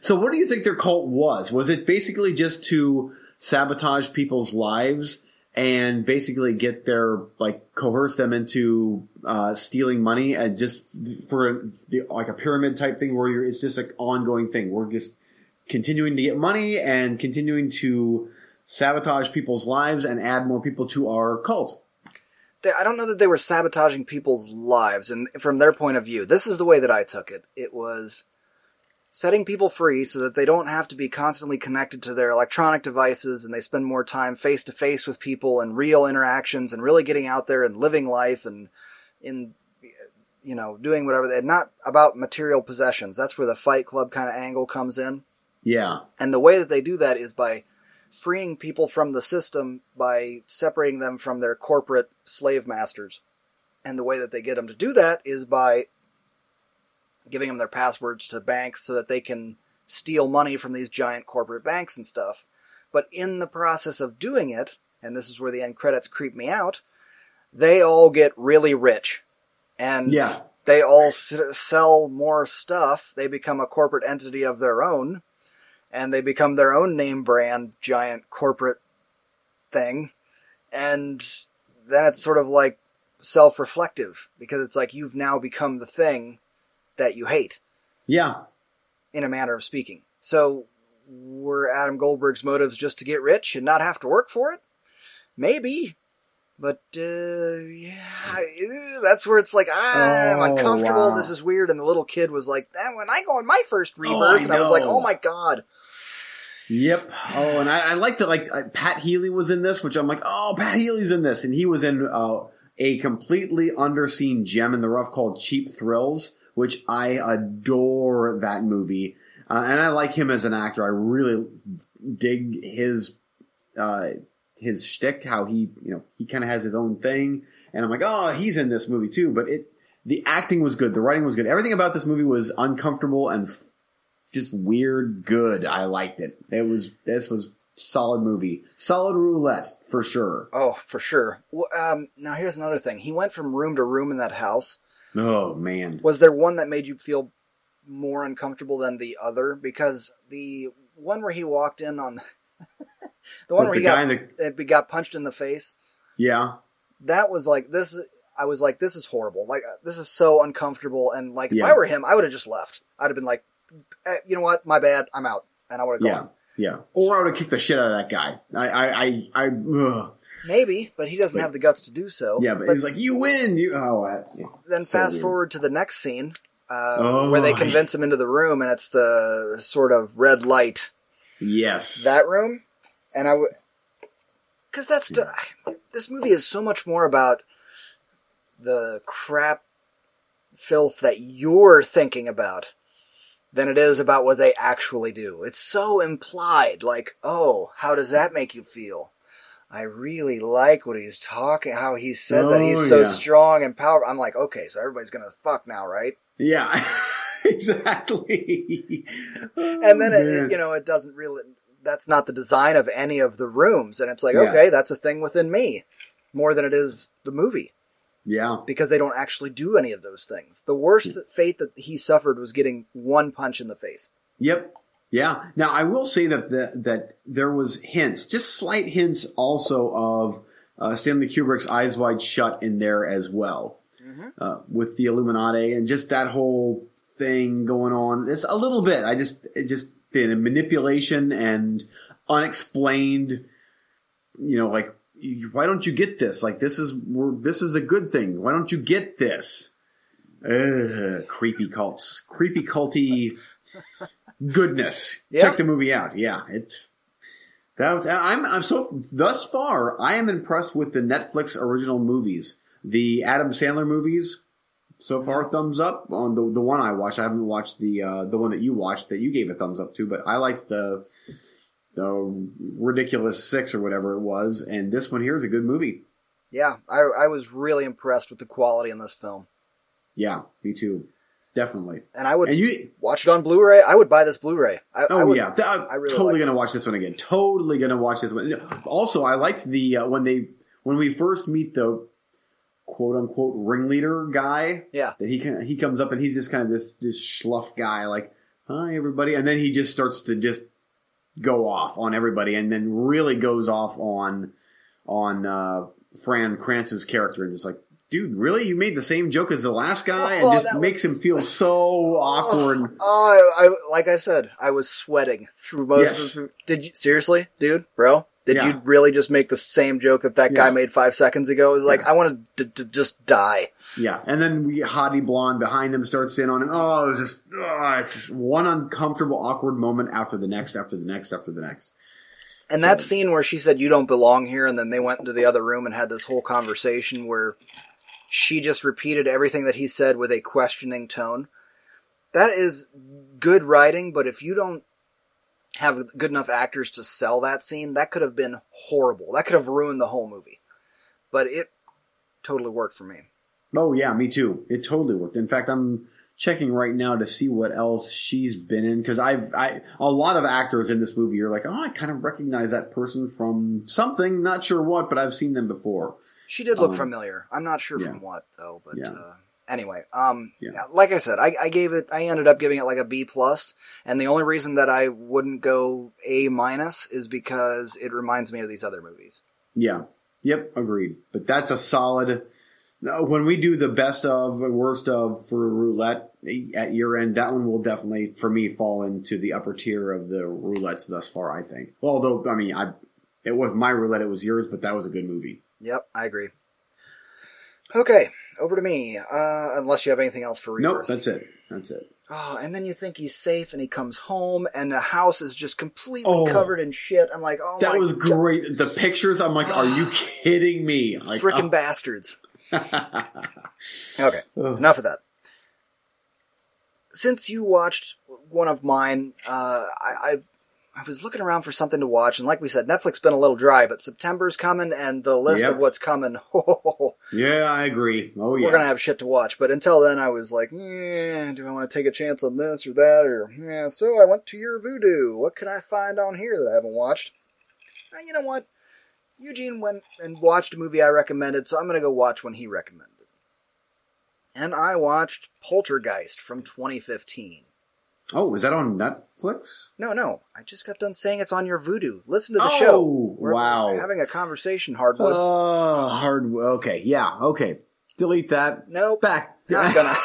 So what do you think their cult was? Was it basically just to sabotage people's lives and basically get their like coerce them into uh, stealing money and just for the, like a pyramid type thing where it's just an ongoing thing. We're just continuing to get money and continuing to sabotage people's lives and add more people to our cult. I don't know that they were sabotaging people's lives, and from their point of view, this is the way that I took it. It was setting people free so that they don't have to be constantly connected to their electronic devices and they spend more time face to face with people and real interactions and really getting out there and living life and in you know doing whatever they not about material possessions that's where the fight club kind of angle comes in Yeah. and the way that they do that is by freeing people from the system by separating them from their corporate slave masters. And the way that they get them to do that is by giving them their passwords to banks so that they can steal money from these giant corporate banks and stuff. But in the process of doing it, and this is where the end credits creep me out, they all get really rich. And Yeah. they all s- sell more stuff. They become a corporate entity of their own, and they become their own name brand giant corporate thing. And then it's sort of like self reflective because it's like you've now become the thing that you hate, Yeah. in a manner of speaking. So, were Adam Goldberg's motives just to get rich and not have to work for it? Maybe. But, uh, yeah, that's where it's like, ah, I'm Oh, uncomfortable. wow. This is weird. And the little kid was like, that when I go on my first rebirth, Oh, I and I was like, oh my god. Yep. Oh, and I, I like that. Like uh, Pat Healy was in this, which I'm like, oh, Pat Healy's in this, and he was in uh, a completely underseen gem in the rough called Cheap Thrills, which I adore that movie, uh, and I like him as an actor. I really dig his uh, his shtick, how he you know he kind of has his own thing, and I'm like, oh, he's in this movie too. But it the acting was good, the writing was good, everything about this movie was uncomfortable and f- just weird good. I liked it. It was this was solid movie, solid roulette for sure. Oh, for sure. Well, um, now here's another thing. He went from room to room in that house. Oh man, Was there one that made you feel more uncomfortable than the other? Because the one where he walked in on the one With where the he guy got, the he got punched in the face, yeah, that was like this. I was like, this is horrible. Like uh, this is so uncomfortable. And like, if I were him, I would have just left. I'd have been like, eh, you know what, my bad, I'm out, and I would have yeah, gone. yeah. Or I would have kicked the shit out of that guy. I, I, I, I ugh. Maybe, but he doesn't But- have the guts to do so. yeah. But, he was like, "You win." You oh, I, yeah. then So fast weird. forward to the next scene uh, Oh, where they convince him into the room and it's the sort of red light Yes, that room and i would because that's the, this movie is so much more about the crap filth that you're thinking about than it is about what they actually do. It's so implied, like, oh, how does that make you feel? I really like what he's talking, how he says that he's Oh, so yeah. strong and powerful. I'm like, okay, so everybody's gonna fuck now, right? Yeah, exactly. and then Oh, it, you know it doesn't really that's not the design of any of the rooms and it's like Yeah. okay that's a thing within me more than it is the movie yeah, because they don't actually do any of those things the worst hmm. fate that he suffered was getting one punch in the face Yep. Yeah. Now I will say that the, that there was hints, just slight hints, also of uh, Stanley Kubrick's Eyes Wide Shut in there as well, uh, with the Illuminati and just that whole thing going on. It's a little bit. I just it just the manipulation and unexplained. You know, like why don't you get this? Like this is we're, this is a good thing. Why don't you get this? Ugh, creepy cults, creepy culty goodness. Check the movie out. Yeah, it. That was, I'm I'm so thus far I am impressed with the Netflix original movies, the Adam Sandler movies. So far, thumbs up on the the one I watched. I haven't watched the uh, the one that you watched that you gave a thumbs up to, but I liked the the ridiculous six or whatever it was, and this one here is a good movie. yeah I, I was really impressed with the quality in this film Yeah, me too, definitely. and i would And you, watch it on blu-ray i would buy this bluray I, Oh I would, yeah, I'm I really totally gonna watch this one again. Totally gonna watch this one. Also, I liked the uh, when they when we first meet the quote unquote ringleader guy. Yeah. that he can he comes up and he's just kind of this this schluff guy, like hi everybody, and then he just starts to just go off on everybody, and then really goes off on on uh, Fran Kranz's character, and just like. Dude, really? You made the same joke as the last guy, and Oh, just makes was- him feel so awkward. Oh, I, I like I said, I was sweating through most Yes. of the. Did you seriously, dude, bro? Did Yeah. you really just make the same joke that that guy made five seconds ago? It was like Yeah. I wanted to, to just die. Yeah, and then we hottie blonde behind him starts in on him. Oh, it was just oh, it's just one uncomfortable, awkward moment after the next, after the next, after the next. And that scene where she said, "You don't belong here," and then they went into the other room and had this whole conversation where she just repeated everything that he said with a questioning tone. That is good writing, but if you don't have good enough actors to sell that scene, that could have been horrible. That could have ruined the whole movie. But it totally worked for me. Oh yeah, me too. It totally worked. In fact, I'm checking right now to see what else she's been in because I've I a lot of actors in this movie. You're like, oh, I kind of recognize that person from something, not sure what, but I've seen them before. She did look Um, familiar. I'm not sure yeah. from what though, but Yeah. uh, anyway, um, Yeah. like I said, I, I gave it. I ended up giving it like a B plus, and the only reason that I wouldn't go A minus is because it reminds me of these other movies. Yeah. Yep. Agreed. But that's a solid. No, when we do the best of and worst of for roulette at year end, that one will definitely, for me, fall into the upper tier of the roulettes thus far. I think. Well, although I mean, I it was my roulette, it was yours, but that was a good movie. Yep, I agree. Okay, over to me. Uh, unless you have anything else for Nope, Rebirth. that's it. That's it. Oh, and then you think he's safe, and he comes home, and the house is just completely Oh. covered in shit. I'm like, oh That was God, great. The pictures, I'm like, are you kidding me? Like, Frickin' bastards. Okay, oh. enough of that. Since you watched one of mine, uh, I, I I was looking around for something to watch, and like we said, Netflix been a little dry, but September's coming, and the list Yep. of what's coming, yeah, I agree. Oh yeah. we're gonna have shit to watch. But until then, I was like, eh, do I want to take a chance on this or that, or yeah? So I went to your Vudu. What can I find on here that I haven't watched? Uh, you know what? Eugene went and watched a movie I recommended, so I'm gonna go watch one he recommended. And I watched Poltergeist from 2015. Oh, is that on Netflix? No, no, I just got done saying it's on your Vudu. Listen to the Oh, show. We're wow. having a conversation, Hardwood. Oh, hard. Okay, yeah, okay. Delete that. nope, Back. not gonna.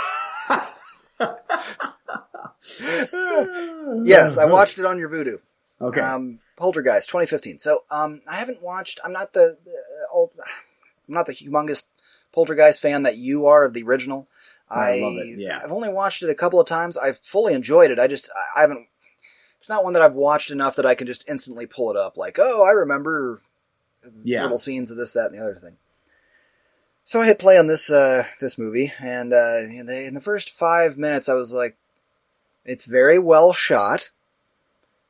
yes, I watched it on your Vudu. Okay. Um, Poltergeist, 2015. So, um, I haven't watched. I'm not the, the old. I'm not the humongous Poltergeist fan that you are of the original. I love it, yeah. I've only watched it a couple of times. I've fully enjoyed it. I just I, I haven't. It's not one that I've watched enough that I can just instantly pull it up. Like, oh, I remember Yeah. little scenes of this, that, and the other thing. So I hit play on this uh, this movie, and uh, in, the, in the first five minutes, I was like, It's very well shot,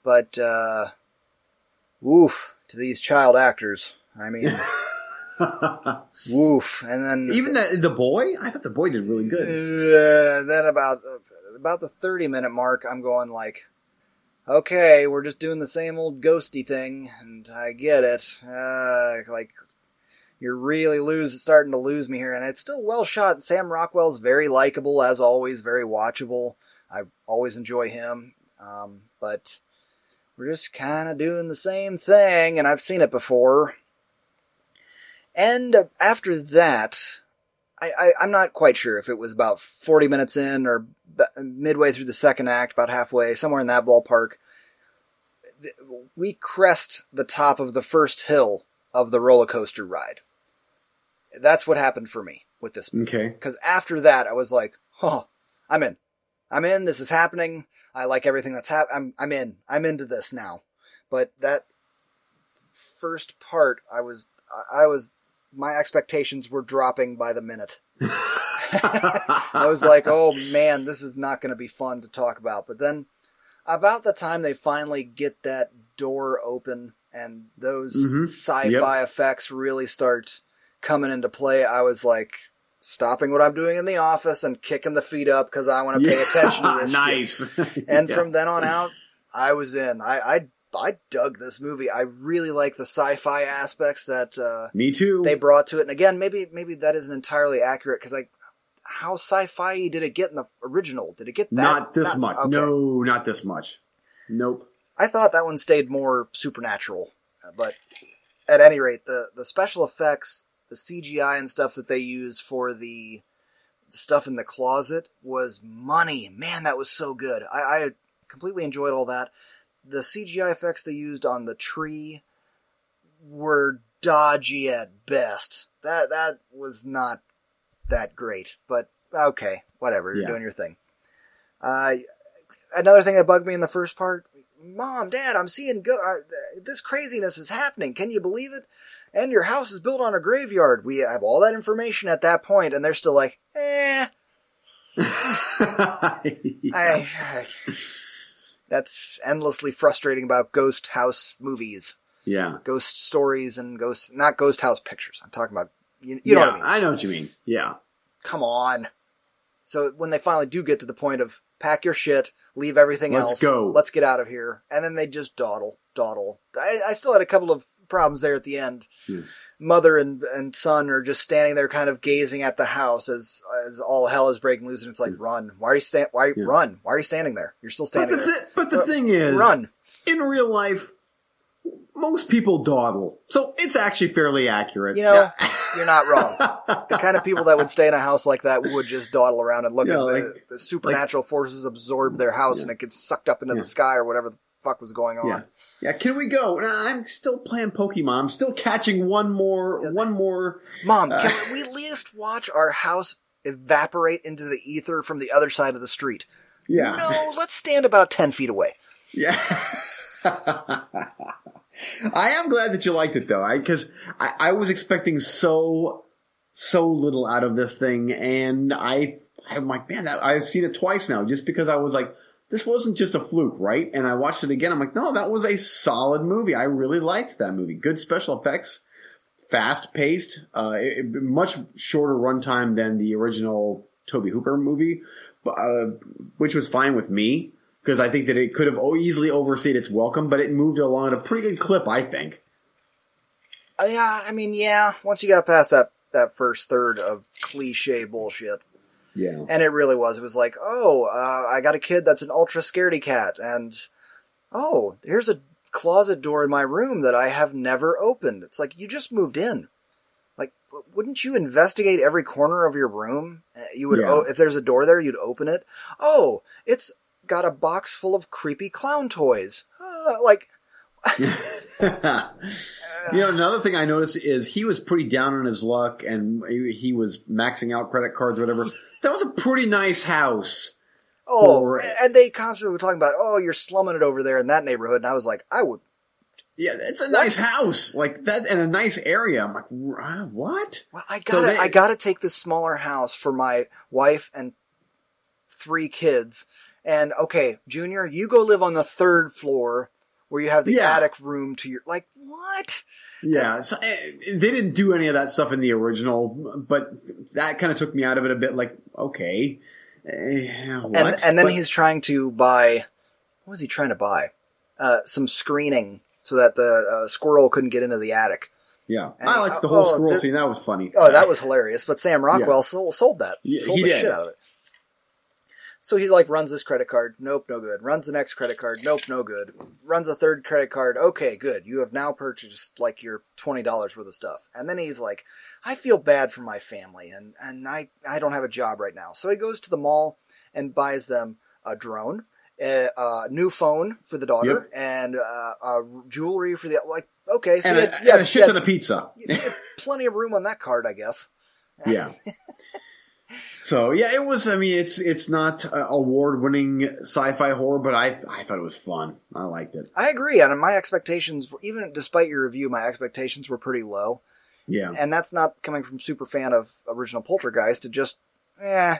but uh, woof to these child actors. I mean, woof. And then Even the the boy, I thought the boy did really good. Uh, then about about the thirty minute mark, I'm going like, okay, we're just doing the same old ghosty thing, and I get it. Uh, like you're really lose starting to lose me here, and it's still well shot. Sam Rockwell's very likable as always, very watchable. I always enjoy him, um, but we're just kind of doing the same thing, and I've seen it before. And uh, after that, I, I, I'm not quite sure if it was about 40 minutes in or b- midway through the second act, about halfway, somewhere in that ballpark. We crest the top of the first hill of the roller coaster ride. That's what happened for me with this movie. Okay. Because after that, I was like, "Oh, I'm in. I'm in. This is happening. I like everything that's happening. I'm I'm in. I'm into this now." But that first part, I was I was my expectations were dropping by the minute. I was like, "Oh man, this is not going to be fun to talk about." But then, about the time they finally get that door open and those Mhm. sci-fi effects really start coming into play, I was like stopping what I'm doing in the office and kicking the feet up because I want to pay attention to this. shit. nice. And Yeah. from then on out, I was in. I, I I dug this movie. I really like the sci-fi aspects that uh, me too. they brought to it. And again, maybe maybe that isn't entirely accurate because like how sci-fi did it get in the original? Did it get that? not this much. okay. No, not this much. Nope. I thought that one stayed more supernatural, but at any rate, the the special effects, the CGI and stuff that they use for the, the stuff in the closet was money. Man, that was so good. I, I completely enjoyed all that. The CGI effects they used on the tree were dodgy at best. That that was not that great, but okay, whatever. You're Yeah. doing your thing. Uh, another thing that bugged me in the first part Mom, Dad, I'm seeing go- uh, this craziness is happening. Can you believe it? And your house is built on a graveyard. We have all that information at that point, and they're still like, eh. I, I- that's endlessly frustrating about ghost house movies, yeah. ghost stories, and ghost not ghost house pictures. I'm talking about you, you know yeah, what I mean. I know what you mean. Yeah. Come on. So when they finally do get to the point of pack your shit, leave everything Let's else, go. let's get out of here, and then they just dawdle, dawdle. I, I still had a couple of problems there at the end. Hmm. Mother and, and son are just standing there, kind of gazing at the house as as all hell is breaking loose, and it's like, run! Why are you stand? Why Yeah. run? Why are you standing there? You're still But standing the, there. thi- but the Uh, thing is, Run! in real life, most people dawdle. So it's actually fairly accurate. You know, Yeah. You're not wrong. the kind of people that would stay in a house like that would just dawdle around and look Yeah, as the, like- the supernatural forces absorb their house and it gets sucked up into the sky or whatever the fuck was going on. Yeah. Yeah, can we go? Nah, I'm still playing Pokemon. I'm still catching one more, Yeah. one more. Mom, Uh, can we at least watch our house evaporate into the ether from the other side of the street? Yeah. No, let's stand about 10 feet away. Yeah. I am glad that you liked it though, I, because I, I, was expecting so so little out of this thing, and I I'm like, man, that, I've seen it twice now, just because I was like, this wasn't just a fluke, right? And I watched it again. I'm like, no, that was a solid movie. I really liked that movie. Good special effects, fast paced, uh, much shorter runtime than the original Tobe Hooper movie, uh, which was fine with me because I think that it could have easily overstayed its welcome, but it moved along at a pretty good clip, I think. Uh, yeah, I mean, yeah, once you got past that, that first third of cliche bullshit, Yeah. And it really was. It was like, oh, uh, I got a kid that's an ultra scaredy cat, and oh, here's a closet door in my room that I have never opened. It's like you just moved in. Like, wouldn't you investigate every corner of your room? Uh, You would, Yeah. o- if there's a door there, you'd open it. Oh, it's got a box full of creepy clown toys. Uh, like, you know, another thing I noticed is he was pretty down on his luck and he he was maxing out credit cards, whatever. That was a pretty nice house. oh, For- and they constantly were talking about, oh, you're slumming it over there in that neighborhood, and I was like, I would Yeah, it's a nice house. Like that in a nice area. I'm like, "Uh, what? Well, I gotta, they- I gotta take this smaller house for my wife and three kids, And okay, Junior, you go live on the third floor where you have the Yeah. attic room to your like what? Yeah, so, eh, they didn't do any of that stuff in the original, but that kind of took me out of it a bit. Like, okay, what? And and then But- he's trying to buy what was he trying to buy? Uh, some screening so that the uh, squirrel couldn't get into the attic. yeah, and- I liked the whole oh, squirrel scene. That was funny. Oh, that was hilarious. But Sam Rockwell sold, sold that. Yeah, sold he the did. shit out of it. So he like runs this credit card. Nope, no good. Runs the next credit card. Nope, no good. Runs a third credit card. Okay, good. You have now purchased like your twenty dollars worth of stuff. And then he's like, I feel bad for my family, and and I I don't have a job right now. So he goes to the mall and buys them a drone, a, a new phone for the daughter, and uh, jewelry for the like. Okay, so and, he a, yeah, and a shit ton of pizza. plenty of room on that card, I guess. yeah. So yeah, it was. I mean, it's it's not uh, award winning sci-fi horror, but I I thought it was fun. I liked it. I agree, and my expectations, were- even despite your review, my expectations were pretty low. Yeah, And that's not coming from super fan of original Poltergeist. To just, eh,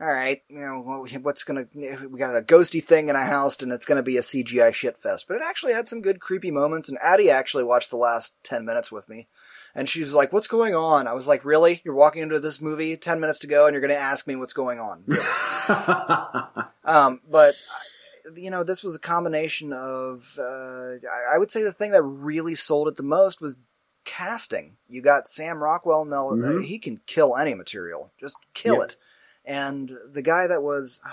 all right, you know, what's gonna? We got a ghosty thing in a house, and it's gonna be a CGI shit fest. But it actually had some good creepy moments, and Addie actually watched the last ten minutes with me. And she was like, "What's going on?" I was like, "Really? You're walking into this movie ten minutes to go, and you're going to ask me what's going on?" Um, but you know, this was a combination of. Uh, I would say the thing that really sold it the most was casting. You got Sam Rockwell. Now Mhm. he can kill any material, just kill Yeah. it. And the guy that was, I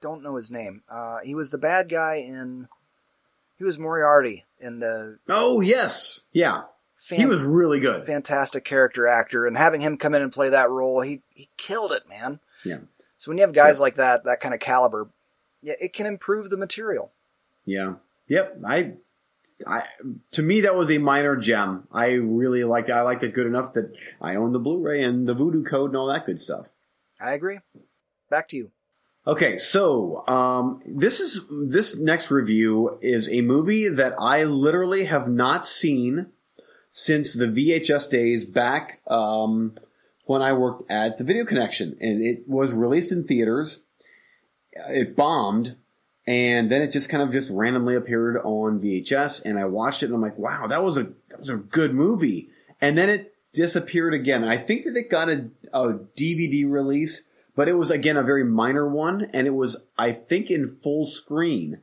don't know his name. Uh, he was the bad guy in. He was Moriarty in the. oh yes, yeah. Fan- He was really good. fantastic character actor, and having him come in and play that role, he he killed it, man. Yeah. So when you have guys Yeah. like that, that kind of caliber, yeah, it can improve the material. Yeah. Yep. I, I, to me, that was a minor gem. I really liked it. I liked it good enough that I own the Blu-ray and the Vudu Code and all that good stuff. I agree. Back to you. Okay, so um, this is this next review is a movie that I literally have not seen since the VHS days back um, when I worked at the Video Connection, and it was released in theaters. It bombed, and then it just kind of just randomly appeared on VHS, and I watched it, and I'm like, wow, that was a that was a good movie, and then it disappeared again. I think that it got a, a DVD release but it was again a very minor one, and it was I think in full screen.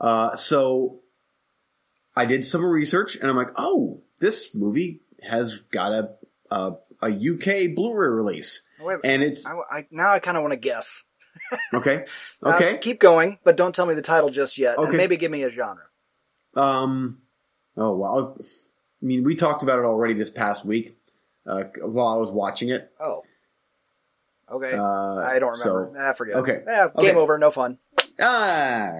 Uh, so I did some research, and I'm like, oh, this movie has got a a, a UK Blu-ray release, Wait, and it's I, I- now I kind of want to guess. okay, Uh, okay. keep going, but don't tell me the title just yet. And Okay. maybe give me a genre. Um, oh well, I mean, we talked about it already this past week uh, while I was watching it. Oh. Okay. Uh, I don't remember. So, ah, forget. okay. Ah, Okay. game over. No fun. Ah.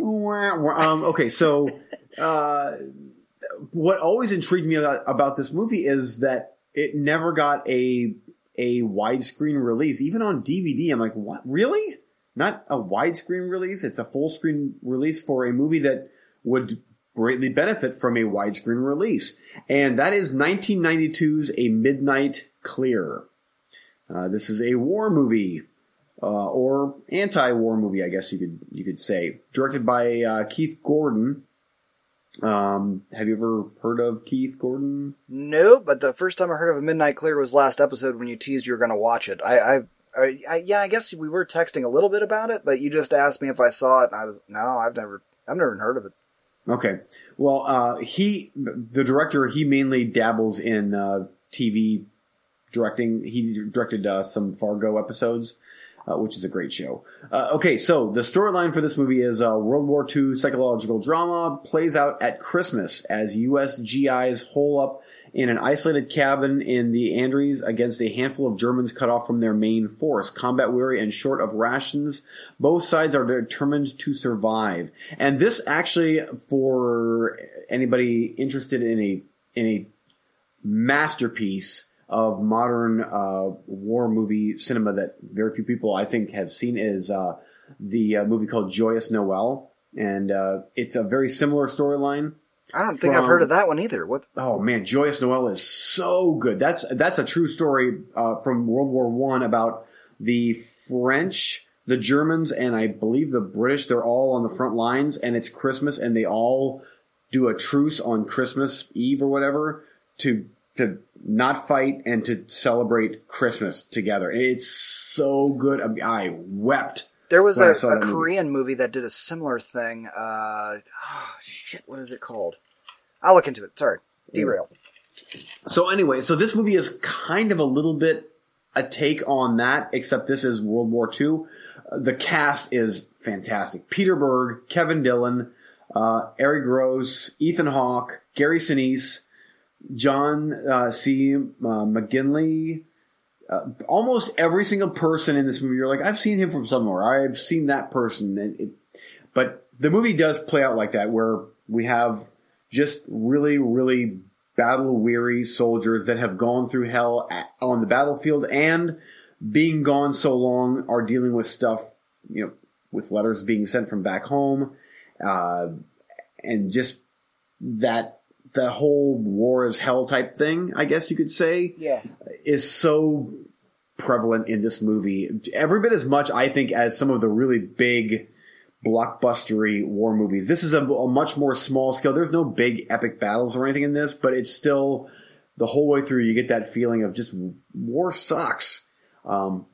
Uh, um, okay, so uh, what always intrigued me about, about this movie is that it never got a a widescreen release, even on DVD. I'm like, what? Really? Not a widescreen release? It's a full screen release for a movie that would greatly benefit from a widescreen release, and that is 1992's A Midnight Clear. Uh, this is a war movie uh, or anti-war movie, I guess you could you could say, directed by uh, Keith Gordon. Um, have you ever heard of Keith Gordon? No, but the first time I heard of a Midnight Clear was last episode when you teased you were going to watch it. I, I, I, I, yeah, I guess we were texting a little bit about it, but you just asked me if I saw it, and I was no, I've never, I've never heard of it. Okay, well, uh, he the director he mainly dabbles in uh, TV directing. He directed uh, some Fargo episodes. Uh, which is a great show. Uh, okay, so the storyline for this movie is uh, World War II psychological drama plays out at Christmas as U.S. GIs hole up in an isolated cabin in the Ardennes against a handful of Germans cut off from their main force. Combat weary and short of rations, both sides are determined to survive. And this actually, for anybody interested in a in a masterpiece of modern uh, war movie cinema that very few people I think have seen is uh, the uh, movie called Joyeux Noel, and uh, it's a very similar storyline. I don't think I've heard of that one either. What? Oh man, Joyeux Noel is so good. That's that's a true story uh, from World War One about the French, the Germans, and I believe the British. They're all on the front lines, and it's Christmas, and they all do a truce on Christmas Eve or whatever to to not fight and to celebrate Christmas together. It's so good. I, mean, I wept. There was a, that movie. Korean movie. that did a similar thing. Uh, oh, shit, what is it called? I'll look into it. Sorry, derail. So anyway, so this movie is kind of a little bit a take on that, except this is World War II. Uh, The cast is fantastic. Peter Berg, Kevin Dillon, uh, Arye Gross, Ethan Hawke, Gary Sinise, John uh, C. Uh, McGinley. Uh, almost every single person in this movie, you're like, I've seen him from somewhere. I've seen that person. It, but the movie does play out like that, where we have just really, really battle weary soldiers that have gone through hell at, on the battlefield and being gone so long are dealing with stuff, you know, with letters being sent from back home, uh, and just that the whole war is hell type thing, I guess you could say, Yeah. is so prevalent in this movie. Every bit as much, I think, as some of the really big blockbustery war movies. This is a, a much more small scale. There's no big epic battles or anything in this, but it's still the whole way through. You get that feeling of just war sucks. Um,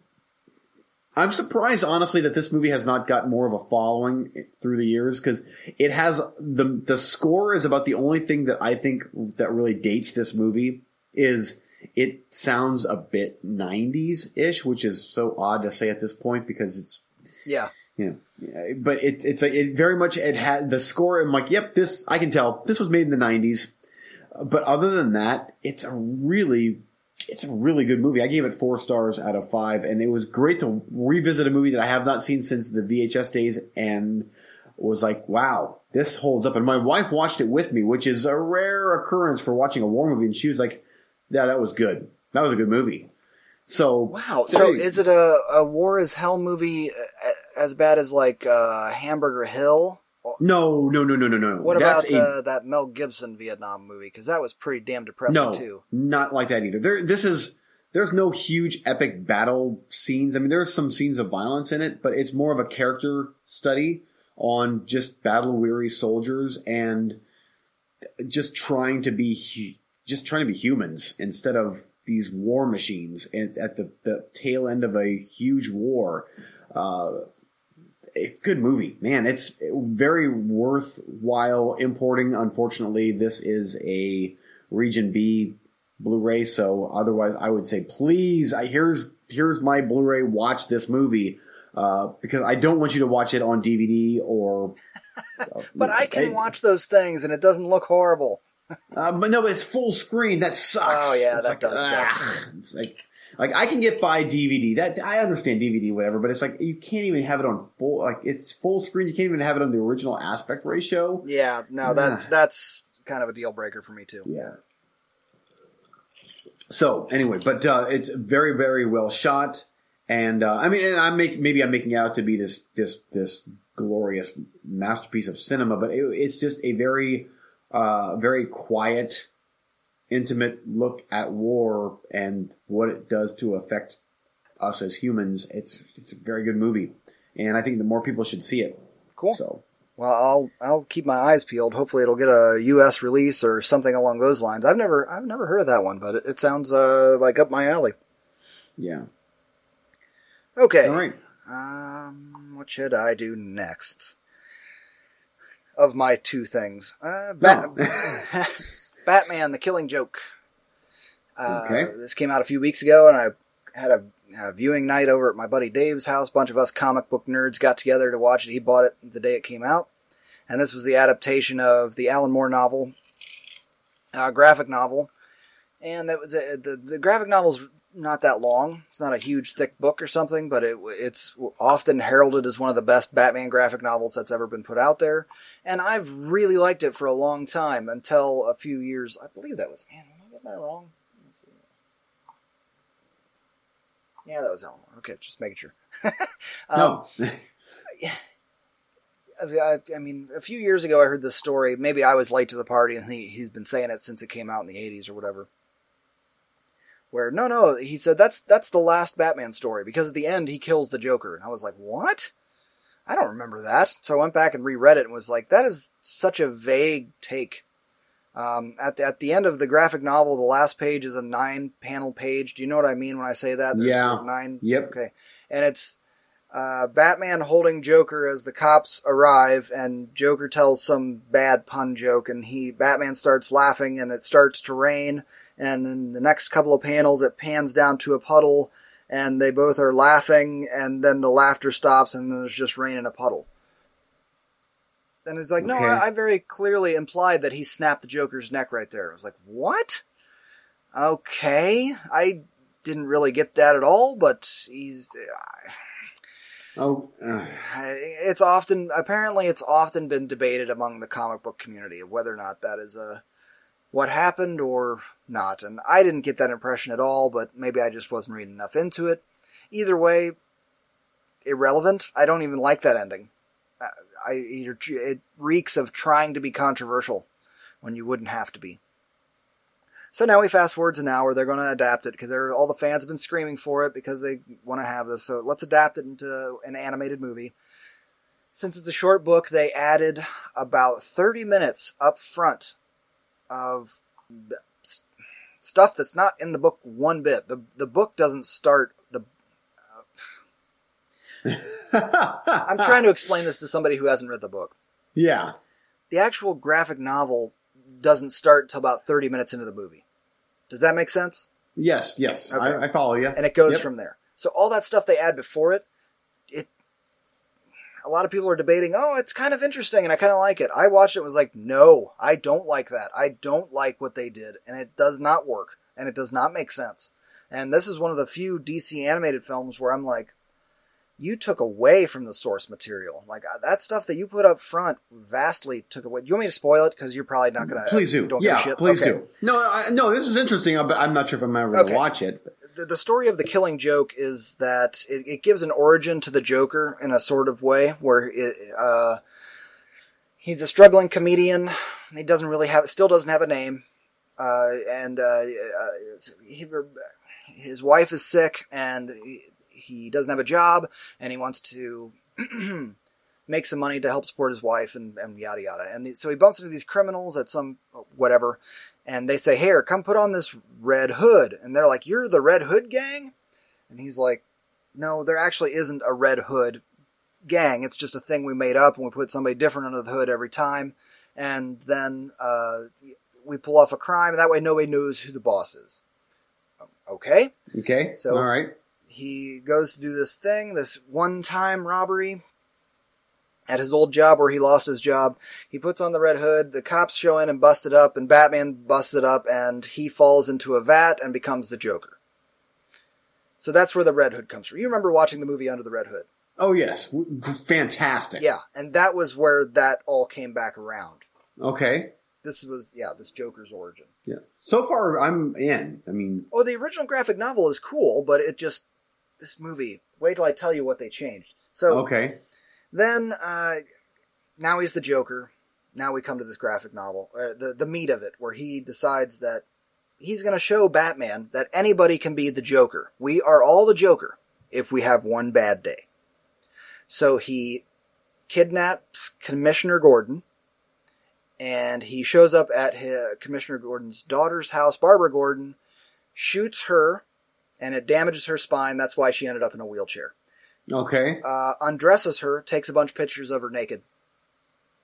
I'm surprised, honestly, that this movie has not got more of a following through the years because it has the the score is about the only thing that I think that really dates this movie is it sounds a bit 90s ish, which is so odd to say at this point because it's Yeah. you know, but it, it's a, it very much it had the score. I'm like, yep, this I can tell this was made in the '90s. But other than that, it's a really it's a really good movie. I gave it four stars out of five, and it was great to revisit a movie that I have not seen since the VHS days, and was like, wow, this holds up. And my wife watched it with me, which is a rare occurrence for watching a war movie, and she was like, yeah, that was good. That was a good movie. So Wow. So Hey. is it a, a war is hell movie as bad as like uh, Hamburger Hill? No, no, no, no, no, no. What That's about a uh, that Mel Gibson Vietnam movie? Because that was pretty damn depressing no, too. not like that either. There, this is there's no huge epic battle scenes. I mean, there's some scenes of violence in it, but it's more of a character study on just battle weary soldiers and just trying to be just trying to be humans instead of these war machines at the, the tail end of a huge war. Uh, a good movie, man. It's very worthwhile importing. Unfortunately, this is a Region B Blu-ray, so otherwise, I would say, please, I here's here's my Blu-ray. Watch this movie uh, because I don't want you to watch it on DVD or. But I can watch those things and it doesn't look horrible. uh, but no, it's full screen. That sucks. Oh, yeah, It's that like, does suck. ah, It's like, like I can get by DVD. That I understand DVD, whatever, but it's like you can't even have it on full. Like it's full screen. You can't even have it on the original aspect ratio. Yeah, no, that that's kind of a deal breaker for me too. Yeah. So anyway, but uh, it's very, very well shot, and uh, I mean, and I'm make, maybe I'm making it out to be this this this glorious masterpiece of cinema, but it, it's just a very, uh, very quiet, intimate look at war and what it does to affect us as humans. It's it's a very good movie, and I think the more people should see it. Cool. So Well, I'll I'll keep my eyes peeled. Hopefully, it'll get a U.S. release or something along those lines. I've never I've never heard of that one, but it, it sounds uh, like up my alley. yeah, Okay. all right. Um, what should I do next? Of my two things, uh, Bat- No. Batman: The Killing Joke. Uh, Okay. This came out a few weeks ago, and I had a, a viewing night over at my buddy Dave's house. A bunch of us comic book nerds got together to watch it. He bought it the day it came out, and this was the adaptation of the Alan Moore novel, uh, graphic novel. And that was uh, the the graphic novel's not that long. It's not a huge thick book or something, but it it's often heralded as one of the best Batman graphic novels that's ever been put out there. And I've really liked it for a long time until a few years. I believe that was man. Am I getting that wrong? Yeah, that was Alan Okay, just making sure. Um, No. I, I mean, a few years ago, I heard this story. Maybe I was late to the party, and he, he's been saying it since it came out in the 80s or whatever. Where no, no, he said that's that's the last Batman story because at the end he kills the Joker, and I was like, what? I don't remember that. So I went back and reread it and was like, that is such a vague take. Um, at the, at the end of the graphic novel, the last page is a nine panel page. Do you know what I mean when I say that? There's Yeah. Nine. Yep. Okay. And it's uh, Batman holding Joker as the cops arrive, and Joker tells some bad pun joke, and he Batman starts laughing, and it starts to rain. And in the next couple of panels, it pans down to a puddle, and they both are laughing, and then the laughter stops, and there's just rain in a puddle. And it's like, no, I, I very clearly implied that he snapped the Joker's neck right there. I was like, what? Okay, I didn't really get that at all, but he's. Oh, uh, It's often apparently it's often been debated among the comic book community of whether or not that is a what happened or not, and I didn't get that impression at all. But maybe I just wasn't reading enough into it. Either way, irrelevant. I don't even like that ending. I, I it reeks of trying to be controversial when you wouldn't have to be. So now we fast forward to where they're going to adapt it because all the fans have been screaming for it because they want to have this. So let's adapt it into an animated movie. Since it's a short book, they added about 30 minutes up front of stuff that's not in the book one bit. The the book doesn't start the I'm trying to explain this to somebody who hasn't read the book. Yeah. The actual graphic novel doesn't start until about 30 minutes into the movie. Does that make sense? Yes. Yes. Okay. I, I follow you. and it goes Yep. from there. So all that stuff they add before it. A lot of people are debating. Oh, it's kind of interesting, and I kind of like it. I watched it. and Was like, no, I don't like that. I don't like what they did, and it does not work, and it does not make sense. And this is one of the few DC animated films where I'm like, you took away from the source material. Like uh, that stuff that you put up front vastly took away. You want me to spoil it because you're probably not going to. Please do. Don't Yeah, shit? please Okay. do. No, I, no, this is interesting, but I'm not sure if I'm ever going Okay. to watch it. The, the story of the killing joke is that it, it gives an origin to the Joker in a sort of way where it, uh, he's a struggling comedian. He doesn't really have, still doesn't have a name, uh, and uh, uh, he, his wife is sick, and he, he doesn't have a job, and he wants to. make some money to help support his wife and, and yada yada and so he bumps into these criminals at some whatever and they say, "Here, come put on this red hood." And they're like, "You're the Red Hood gang?" And he's like, "No, there actually isn't a Red Hood gang. It's just a thing we made up and we put somebody different under the hood every time, and then uh, we pull off a crime, and that way nobody knows who the boss is." Okay, Okay. So- All right. he goes to do this thing, this one-time robbery at his old job where he lost his job. He puts on the red hood, the cops show in and bust it up, and Batman busts it up, and he falls into a vat and becomes the Joker. So that's where the red hood comes from. You remember watching the movie Under the Red Hood? Oh yes, fantastic. Yeah, and that was where that all came back around. Okay. This was, yeah, this Joker's origin. Yeah. So far, I'm in. I mean, Oh, the original graphic novel is cool, but it just, this movie, wait till I tell you what they changed. So, okay. Then, uh, now he's the Joker. Now we come to this graphic novel, uh, the the meat of it, where he decides that he's going to show Batman that anybody can be the Joker. We are all the Joker if we have one bad day. So he kidnaps Commissioner Gordon, and he shows up at his, Commissioner Gordon's daughter's house, Barbara Gordon, shoots her, and it damages her spine. That's why she ended up in a wheelchair Okay. uh, undresses her, takes a bunch of pictures of her naked.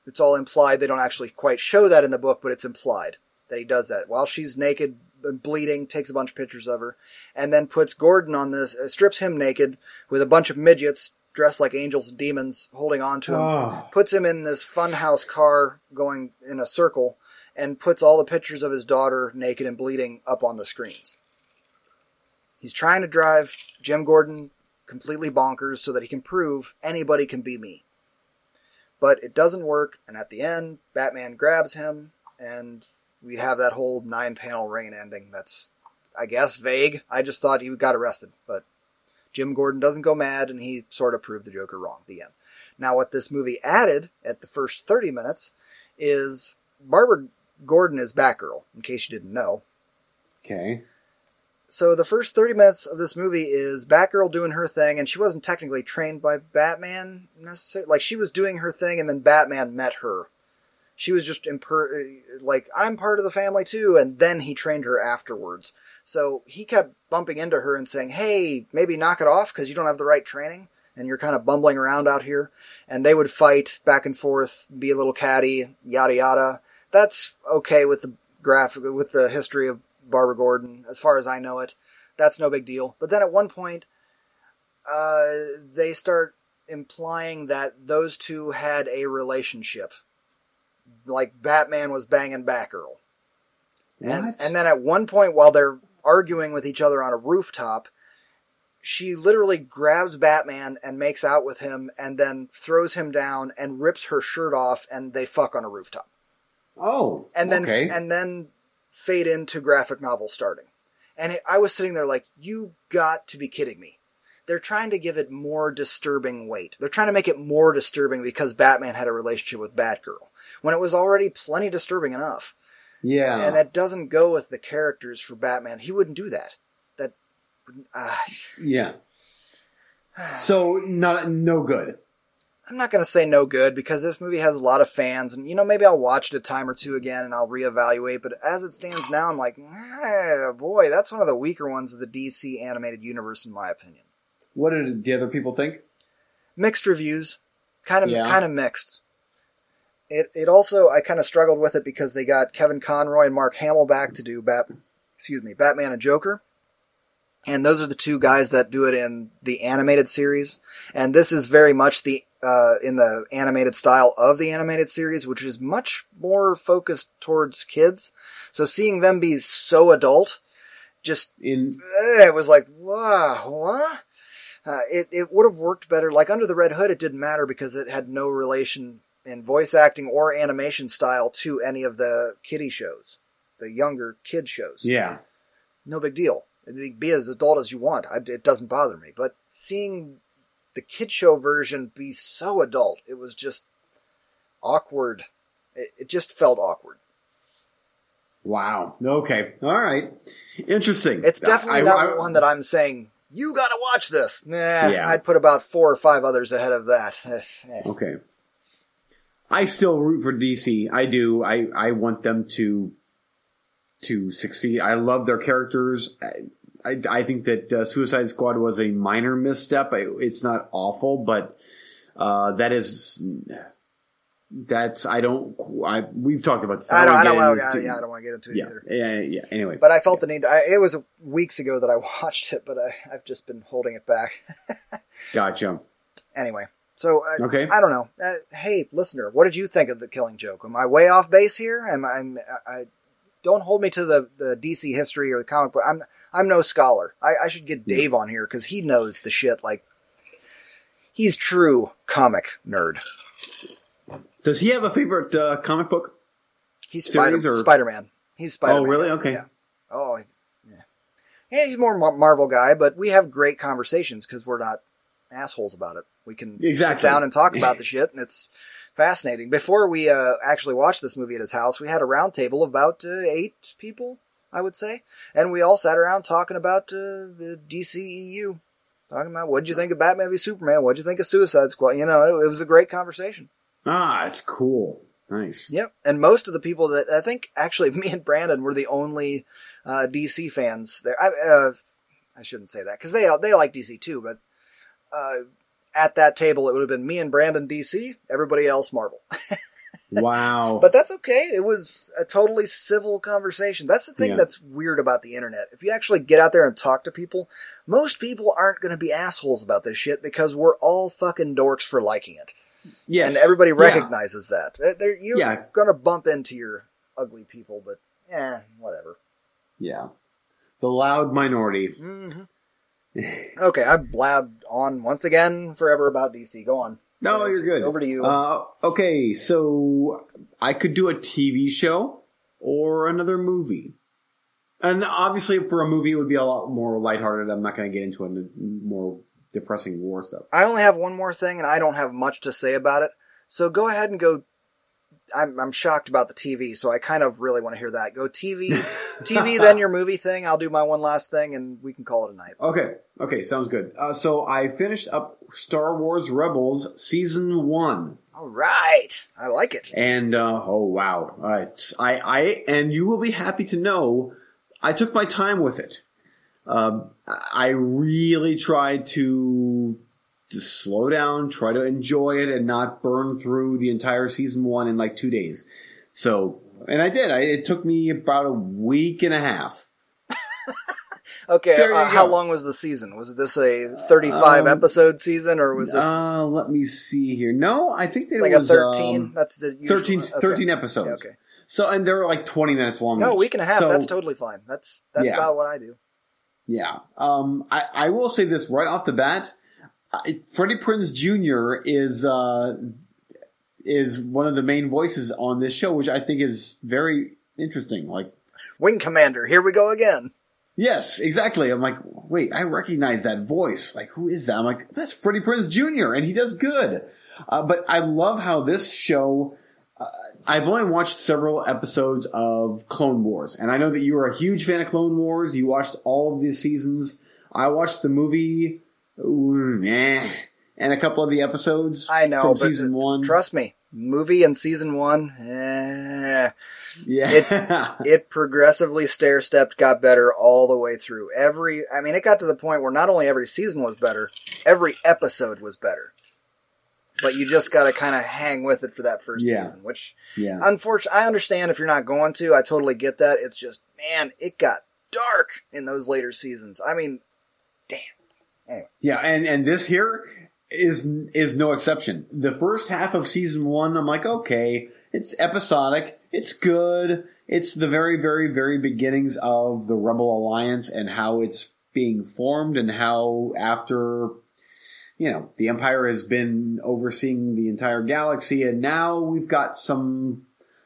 It's all implied. They don't actually quite show that in the book, but it's implied that he does that. While she's naked and bleeding, takes a bunch of pictures of her, and then puts Gordon on this, uh, strips him naked with a bunch of midgets dressed like angels and demons holding on to him, Oh. puts him in this funhouse car going in a circle, and puts all the pictures of his daughter naked and bleeding up on the screens. He's trying to drive Jim Gordon completely bonkers so that he can prove anybody can be me. But it doesn't work, and at the end, Batman grabs him, and we have that whole nine panel rain ending that's, I guess, vague. I just thought he got arrested, but Jim Gordon doesn't go mad, and he sort of proved the Joker wrong. at The end. Now, what this movie added at the first 30 minutes is Barbara Gordon is Batgirl, in case you didn't know. Okay. So the first 30 minutes of this movie is Batgirl doing her thing, and she wasn't technically trained by Batman necessarily. Like, she was doing her thing, and then Batman met her. She was just imper- uh, like, I'm part of the family too, and then he trained her afterwards. So he kept bumping into her and saying, hey, maybe knock it off because you don't have the right training, and you're kind of bumbling around out here. And they would fight back and forth, be a little catty, yada yada. That's okay with the graphic, with the history of Barbara Gordon, as far as I know it. That's no big deal. But then at one point, uh, they start implying that those two had a relationship. Like Batman was banging Batgirl. And, and then at one point, while they're arguing with each other on a rooftop, she literally grabs Batman and makes out with him and then throws him down and rips her shirt off and they fuck on a rooftop Oh, and then okay. and then fade into graphic novel starting. And I was sitting there like, you got to be kidding me. They're trying to give it more disturbing weight. They're trying to make it more disturbing because Batman had a relationship with Batgirl when it was already plenty disturbing enough. yeah. And that doesn't go with the characters for Batman. He wouldn't do that. That uh, yeah. So not no good. I'm not going to say no good because this movie has a lot of fans, and you know maybe I'll watch it a time or two again and I'll reevaluate. But as it stands now, I'm like, eh, boy, that's one of the weaker ones of the DC animated universe, in my opinion. What did the other people think? Mixed reviews, kind of Yeah. kind of mixed. It it also I kind of struggled with it because they got Kevin Conroy and Mark Hamill back to do Bat, excuse me, Batman and Joker. And those are the two guys that do it in the animated series. And this is very much the uh, in the animated style of the animated series, which is much more focused towards kids. So seeing them be so adult, just In eh, it was like, wow, what? Uh, it it would have worked better. Like Under the Red Hood, it didn't matter because it had no relation in voice acting or animation style to any of the kiddie shows, the younger kid shows yeah. no big deal. Be as adult as you want. I, it doesn't bother me. But seeing the kid show version be so adult, it was just awkward. It, it just felt awkward. Wow. Okay. All right. Interesting. It's definitely I- not I- one that I'm saying you got to watch this. Nah, Yeah. I'd put about four or five others ahead of that. Eh. Okay. I still root for DC. I do. I I want them to to succeed. I love their characters. I I, think that uh, Suicide Squad was a minor misstep. I, it's not awful, but uh, that is that's I don't. I we've talked about this. I don't. I don't want get to. Yeah, I don't want to get into it yeah, either. yeah, yeah. Anyway, But I felt the need. To, I, it was weeks ago that I watched it, but I, I've just been holding it back. gotcha. anyway, so uh, Okay. I don't know. Uh, hey, listener, what did you think of the Killing Joke? Am I way off base here? Am I? I'm, I don't hold me to the, the DC history or the comic book. I'm I'm no scholar. I, I should get Dave on here because he knows the shit. Like he's true comic nerd. Does he have a favorite uh, comic book? He's Spider or- Spider Man. He's Spider Man. Oh, really? Okay. Yeah. Oh, yeah. Yeah, he's more Marvel guy, but we have great conversations because we're not assholes about it. We can Exactly. sit down and talk about the shit, and it's fascinating. Before we uh, actually watched this movie at his house, we had a round table of about uh, eight people, I would say, and we all sat around talking about uh, the DCEU, talking about what'd you think of Batman v Superman, what'd you think of Suicide Squad. You know, it, it was a great conversation. Ah, it's cool. Nice. Yep, and most of the people that I think actually me and Brandon were the only uh, DC fans there. I, uh, I shouldn't say that because they they like DC too, but uh, at that table it would have been me and Brandon DC, everybody else Marvel. Wow. But that's okay. It was a totally civil conversation. That's the thing Yeah. that's weird about the internet. If you actually get out there and talk to people, most people aren't going to be assholes about this shit because we're all fucking dorks for liking it yes. and everybody Yeah. recognizes that. They're- you're Yeah. gonna bump into your ugly people, but eh, whatever. Yeah. The loud minority. hmm okay, I've blabbed on once again forever about DC. Go on. No, you're good. Over to you. Uh, okay, so I could do a TV show or another movie. And obviously, for a movie, it would be a lot more lighthearted. I'm not going to get into a more depressing war stuff. I only have one more thing, and I don't have much to say about it. So go ahead and go. I'm I'm shocked about the TV, so I kind of really want to hear that. Go TV, TV, then your movie thing. I'll do my one last thing, and we can call it a night. Okay, okay, sounds good. Uh, so I finished up Star Wars Rebels season one, All right, I like it. and uh, oh wow, uh, I I and you will be happy to know I took my time with it. Um, I really tried to just slow down, try to enjoy it, and not burn through the entire season one in like two days. So, and I did. I, it took me about a week and a half. Okay, uh, how long was the season? Was this a 35 Um, episode season, or was this Uh, let me see here. No, I think that like it a was 13? um, That's the usual- 13, okay. 13 episodes. Okay. So, and they were like 20 minutes long. No, a each. week and a half. So, that's totally fine. That's that's Yeah. about what I do. Yeah. Um, I, I will say this right off the bat. I, Freddie Prinze Jr. is, uh, is one of the main voices on this show, which I think is very interesting. Like, Wing Commander, here we go again. yes, exactly. I'm like, wait, I recognize that voice. Like, who is that? I'm like, that's Freddie Prinze Jr. and he does good. Uh, but I love how this show, uh, I've only watched several episodes of Clone Wars, and I know that you are a huge fan of Clone Wars. You watched all of the seasons. I watched the movie, ooh, eh, and a couple of the episodes I know, from season one. Trust me, movie in season one, eh, yeah, it progressively stair stepped, got better all the way through. Every, I mean, it got to the point where not only every season was better, every episode was better. But you just got to kind of hang with it for that first Yeah. season, which yeah. unfortunately, I understand if you're not going to. I totally get that. It's just, man, it got dark in those later seasons. I mean, damn. Yeah, and and this here is is no exception. The first half of season one, I'm like, okay, it's episodic, it's good. It's the very, very, very beginnings of the Rebel Alliance and how it's being formed, and how after you know the Empire has been overseeing the entire galaxy, and now we've got some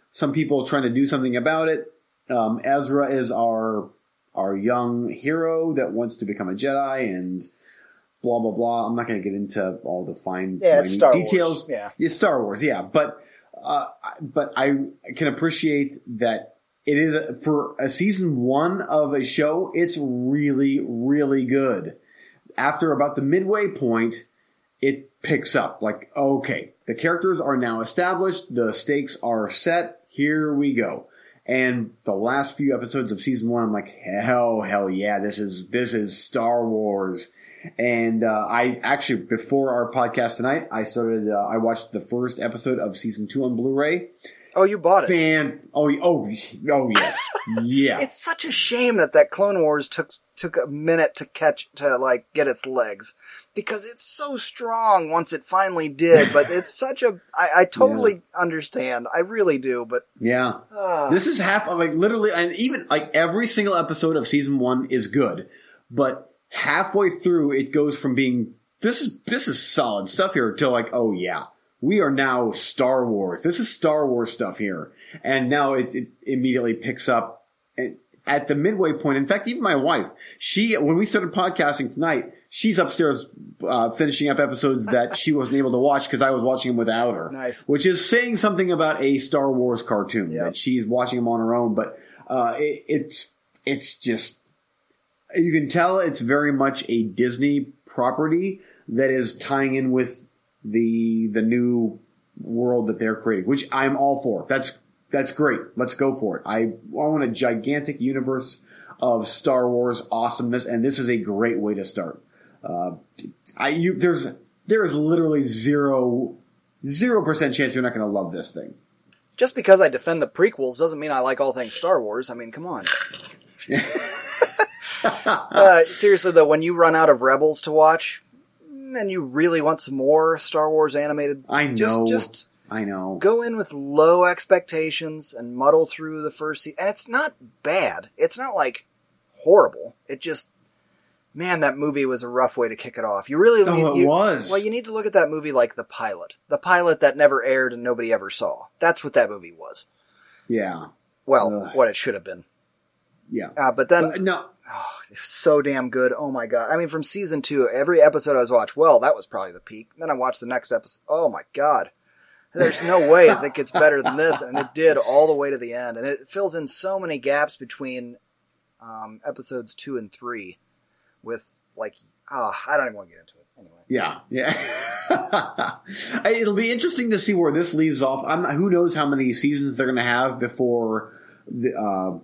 some people trying to do something about it. Um, Ezra is our our young hero that wants to become a Jedi, and blah blah blah. I'm not going to get into all the fine Yeah, details. Wars. Yeah. It's Star Wars, yeah, but uh, but I can appreciate that it is for a season one of a show. It's really really good. After about the midway point, it picks up. Like okay, the characters are now established. The stakes are set. Here we go. And the last few episodes of season one, I'm like, hell, hell yeah, this is this is Star Wars. And uh, I actually, before our podcast tonight, I started. Uh, I watched the first episode of season two on Blu-ray. Oh, you bought it. Fan, oh, oh, oh, yes, yeah, It's such a shame that that Clone Wars took took a minute to catch to like get its legs because it's so strong once it finally did. But it's such a I, I totally understand. I really do. But yeah. uh, This is half of like literally, and even like every single episode of season one is good, but halfway through it goes from being this is this is solid stuff here to like oh yeah we are now Star Wars. This is Star Wars stuff here, and now it, it immediately picks up at the midway point. In fact, even my wife, she when we started podcasting tonight, she's upstairs uh, finishing up episodes that she wasn't able to watch because I was watching them without her. Nice. which is saying something about a Star Wars cartoon Yep. that she's watching them on her own. But uh, it, it's it's just you can tell it's very much a Disney property that is tying in with the the new world that they're creating, which I'm all for. That's that's great. Let's go for it. I, I want a gigantic universe of Star Wars awesomeness, and this is a great way to start. Uh, I you there's there is literally zero zero percent chance you're not going to love this thing. just because I defend the prequels doesn't mean I like all things Star Wars. I mean, come on. uh, seriously though, when you run out of Rebels to watch, and you really want some more Star Wars animated, I know. just just I know. go in with low expectations and muddle through the first season. And it's not bad. It's not like horrible. It just, man, that movie was a rough way to kick it off. You really, Oh, you, it you- was. Well, you need to look at that movie like the pilot, the pilot that never aired and nobody ever saw. That's what that movie was. Yeah. Well, Ugh. what it should have been. Yeah. Uh, but then, But no. Oh, so damn good. Oh my god! I mean, from season two, every episode I was watched. Well, that was probably the peak. Then I watched the next episode. Oh my god! there's no way that gets better than this, and it did all the way to the end, and it fills in so many gaps between um, episodes two and three, with like, ah, I don't even want to get into it anyway. Yeah, yeah. It'll be interesting to see where this leaves off. I'm not, who knows how many seasons they're going to have before the uh,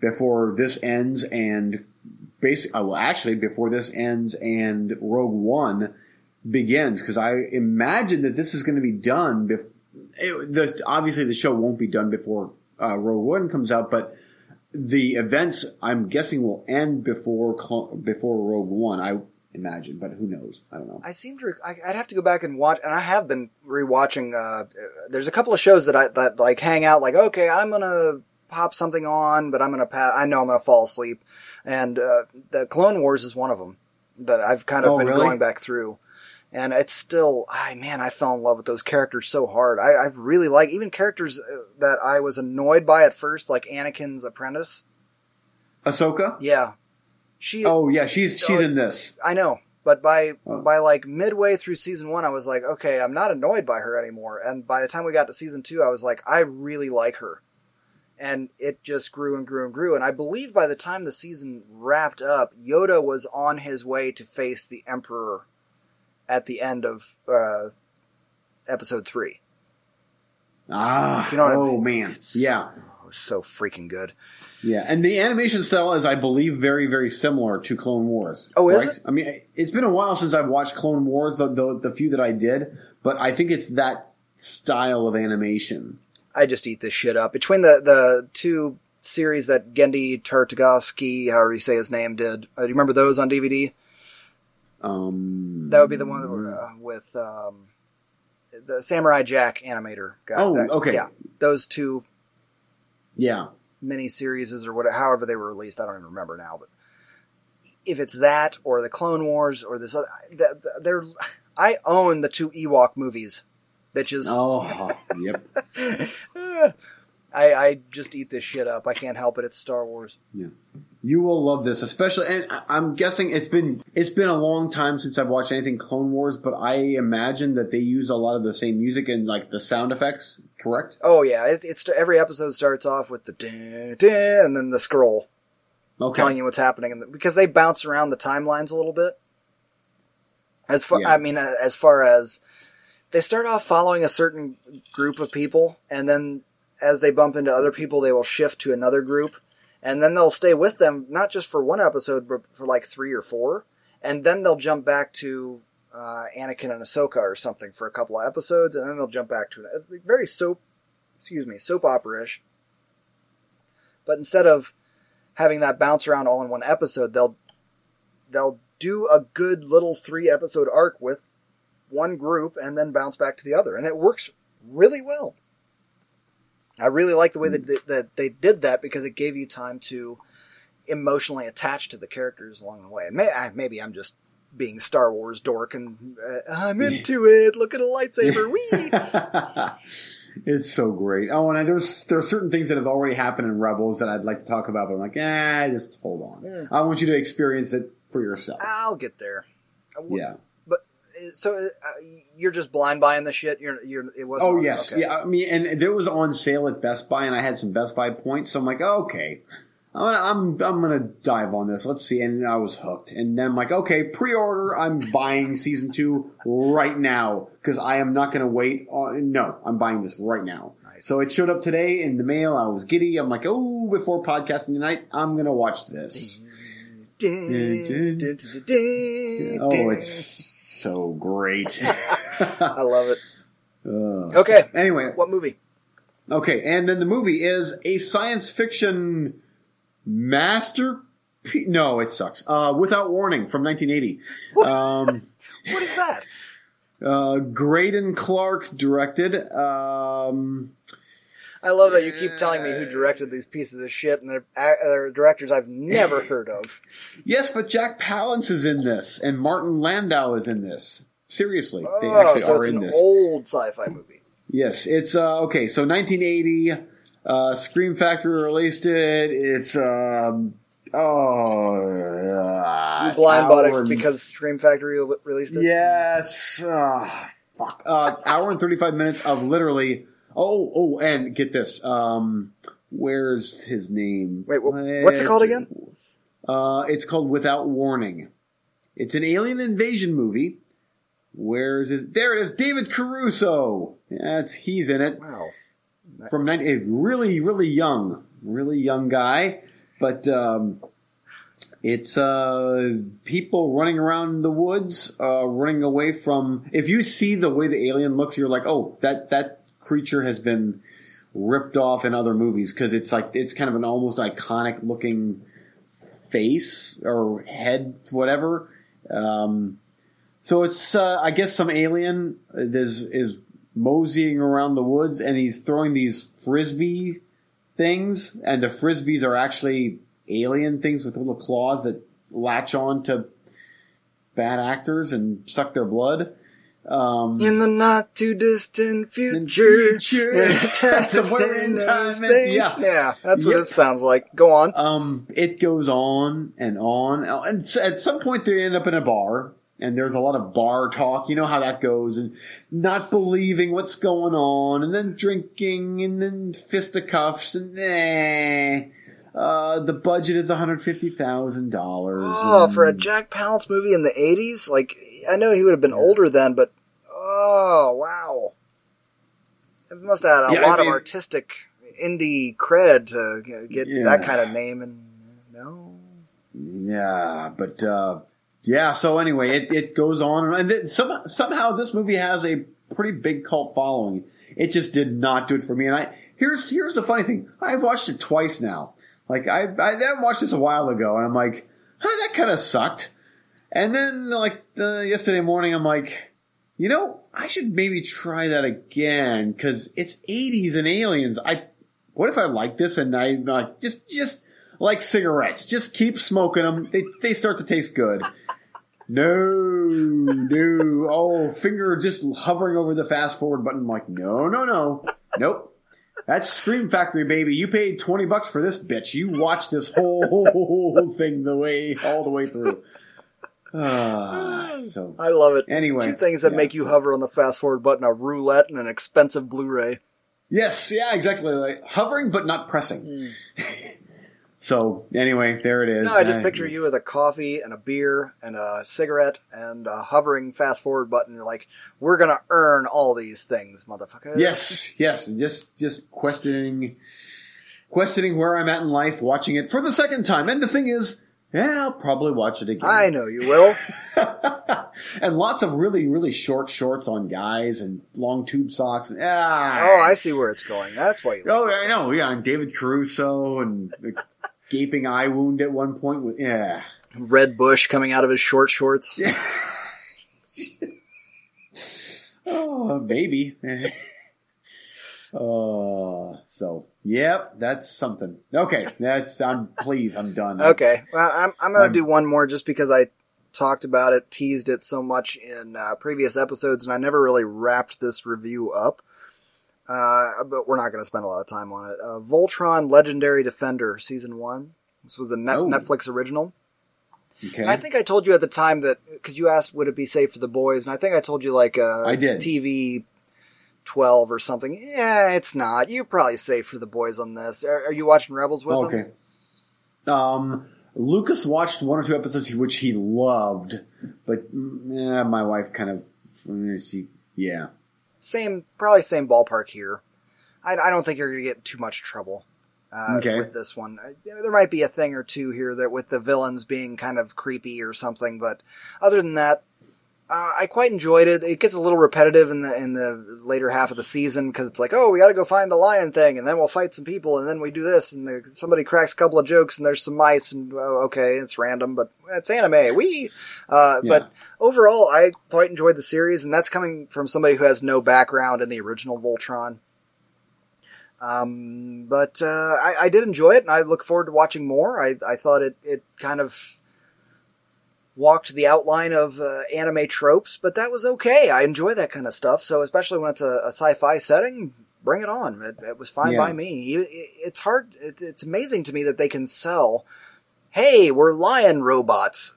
before this ends and basically, well, actually, before this ends and Rogue One begins, because I imagine that this is going to be done. Bef- it, the, obviously, the show won't be done before uh, Rogue One comes out, but the events, I'm guessing, will end before before Rogue One. I imagine, but who knows? I don't know. I seem to. I, would have to go back and watch, and I have been rewatching. Uh, there's a couple of shows that I that like hang out. Like, okay, I'm gonna pop something on, but I'm gonna pass. I know I'm gonna fall asleep, and uh, the Clone Wars is one of them that I've kind of oh, been really? going back through. And it's still, I man, I fell in love with those characters so hard. I, I really like even characters uh, that I was annoyed by at first, like Anakin's apprentice. Ahsoka. Yeah, she. Oh yeah, she's she's in this. I know, but by oh. by like midway through season one, I was like, okay, I'm not annoyed by her anymore. And by the time we got to season two, I was like, I really like her and it just grew and grew and grew. And I believe by the time the season wrapped up, Yoda was on his way to face the Emperor at the end of uh, episode three. Ah, you know oh I mean? man, it's, yeah, so freaking good. Yeah, and the animation style is, I believe, very, very similar to Clone Wars. Oh, is right? it? I mean, it's been a while since I've watched Clone Wars, the, the the few that I did, but I think it's that style of animation. I just eat this shit up. Between the the two series that Genndy Tartakovsky, however you say his name, did. Uh, do you remember those on DVD? Um, that would be the one uh, with um, the Samurai Jack animator guy. Oh, that, okay. Yeah, those two. Yeah. Mini series or whatever, however they were released, I don't even remember now. But if it's that or the Clone Wars or this, other, they're I own the two Ewok movies bitches. Oh, yep. I, I just eat this shit up. I can't help it. It's Star Wars. Yeah, you will love this, especially. And I'm guessing it's been it's been a long time since I've watched anything Clone Wars, but I imagine that they use a lot of the same music and like the sound effects. Correct? Oh yeah, it, it's every episode starts off with the dun, dun, and then the scroll okay. telling you what's happening, and because they bounce around the timelines a little bit. As far, yeah. I mean, uh, as far as they start off following a certain group of people, and then as they bump into other people, they will shift to another group, and then they'll stay with them not just for one episode, but for like three or four, and then they'll jump back to uh, Anakin and Ahsoka or something for a couple of episodes, and then they'll jump back to a very soap, excuse me, soap opera ish. But instead of having that bounce around all in one episode, they'll they'll do a good little three episode arc with one group and then bounce back to the other, and it works really well. I really like the way that, they, that they did that because it gave you time to emotionally attach to the characters along the way. And may, maybe I'm just being Star Wars dork and uh, I'm into it. Look at a lightsaber. Wee. it's so great. Oh, and I, there's there are certain things that have already happened in Rebels that I'd like to talk about, but I'm like, eh, just hold on. Yeah. I want you to experience it for yourself. I'll get there. Yeah so uh, you're just blind buying the shit. You're you're it was. Oh yes, okay. yeah. I mean, and it was on sale at Best Buy, and I had some Best Buy points, so I'm like, okay. I'm I'm gonna dive on this. Let's see, and I was hooked. And then I'm like, okay, pre-order. I'm buying season two right now because I am not gonna wait. On, no, I'm buying this right now. Nice. So it showed up today in the mail. I was giddy. I'm like, oh, before podcasting tonight, I'm gonna watch this. oh, it's so great. I love it. Uh, okay. Anyway, what movie? Okay, and then the movie is a science fiction master. No, it sucks. Uh, Without Warning from 1980. What, um, what is that? Uh, Greydon Clark directed. Um, I love that you keep telling me who directed these pieces of shit, and they're, they're directors I've never heard of. yes, but Jack Palance is in this, and Martin Landau is in this. Seriously, oh, they actually so are in this. Old sci-fi movie. Yes, it's uh, okay. So 1980, uh, Scream Factory released it. It's um, oh, uh, you blind bought it because Scream Factory released it. Yes. Uh, fuck. Uh, hour and 35 minutes of literally. Oh, oh, and get this. Um, where's his name? Wait, wh- what's it called again? Uh, it's called Without Warning. It's an alien invasion movie. Where's it? There it is. David Caruso. That's he's in it Wow. from 90, a really really young, really young guy, but um, it's uh, people running around the woods, uh, running away from. If you see the way the alien looks, you're like, oh, that that creature has been ripped off in other movies because it's like it's kind of an almost iconic looking face or head, whatever. Um, so it's, uh, I guess, some alien is is moseying around the woods, and he's throwing these frisbee things, and the frisbees are actually alien things with little claws that latch on to bad actors and suck their blood. Um, In the not too distant future, future, somewhere in time, and- yeah. yeah, that's what Yep. it sounds like. Go on. Um, it goes on and on, and at some point they end up in a bar, and there's a lot of bar talk. You know how that goes, and not believing what's going on, and then drinking, and then fisticuffs, and eh. Uh, the budget is one hundred fifty thousand dollars. Oh, for a Jack Palance movie in the '80s, like I know he would have been older then, but oh wow, it must have had a Yeah, I lot of artistic indie cred to you know, get Yeah. that kind of name. And no, Yeah, but uh, yeah. So anyway, it, it goes on, and th- some, somehow this movie has a pretty big cult following. It just did not do it for me. And I here's here's the funny thing: I've watched it twice now. Like I I, I watched this a while ago, and I'm like, huh, that kind of sucked. And then like uh, yesterday morning, I'm like, you know, I should maybe try that again because it's 80s and aliens. I what if I like this and I like just just like cigarettes, just keep smoking them. They they start to taste good. No, no. Oh, finger just hovering over the fast forward button. I'm like, no, no, no, nope. That's Scream Factory, baby. You paid twenty bucks for this bitch. You watch this whole thing the way all the way through. Ah, so I love it. Anyway, two things that yeah, make you so- hover on the fast forward button: a roulette and an expensive Blu-ray. Yes, yeah, exactly. Like hovering but not pressing. so anyway, there it is. No, I just Uh, picture you with a coffee and a beer and a cigarette and a hovering fast forward button. You're like, we're gonna earn all these things, motherfucker. Yes, yes, and just just questioning, questioning where I'm at in life, watching it for the second time. And the thing is, yeah, I'll probably watch it again. I know you will. and lots of really, really short shorts on guys and long tube socks. And, ah, Oh, I see where it's going. That's why you. Oh, I know. Yeah, and David Caruso and the gaping eye wound at one point. With, yeah. Red Bush coming out of his short shorts. Oh, maybe. uh, so, yep, that's something. Okay, that's, I'm pleased, I'm done. Okay, well, I'm I'm gonna Um, do one more just because I talked about it, teased it so much in uh, previous episodes, and I never really wrapped this review up. Uh, but we're not going to spend a lot of time on it. Uh, Voltron Legendary Defender Season One. This was a net- Oh. Netflix original. Okay. And I think I told you at the time that because you asked would it be safe for the boys, and I think I told you like uh, I did. TV twelve or something. Yeah, it's not. You're probably safe for the boys on this. Are, are you watching Rebels with them? okay. Um, Lucas watched one or two episodes which he loved, but yeah, my wife kind of, eh, she, yeah. Same, probably same ballpark here. I, I don't think you're going to get too much trouble uh, Okay. with this one. Uh, There might be a thing or two here that with the villains being kind of creepy or something, but other than that, uh, I quite enjoyed it. It gets a little repetitive in the in the later half of the season because it's like, oh, we got to go find the lion thing, and then we'll fight some people, and then we do this, and there, somebody cracks a couple of jokes, and there's some mice, and oh, okay, it's random, but it's anime. We, uh, Yeah. but overall, I quite enjoyed the series, and that's coming from somebody who has no background in the original Voltron. Um, but uh, I, I did enjoy it, and I look forward to watching more. I, I thought it, it kind of walked the outline of uh, anime tropes, but that was okay. I enjoy that kind of stuff. So especially when it's a, a sci-fi setting, bring it on. It, it was fine Yeah. by me. It, it- it's hard. It, it's amazing to me that they can sell. Hey, we're lion robots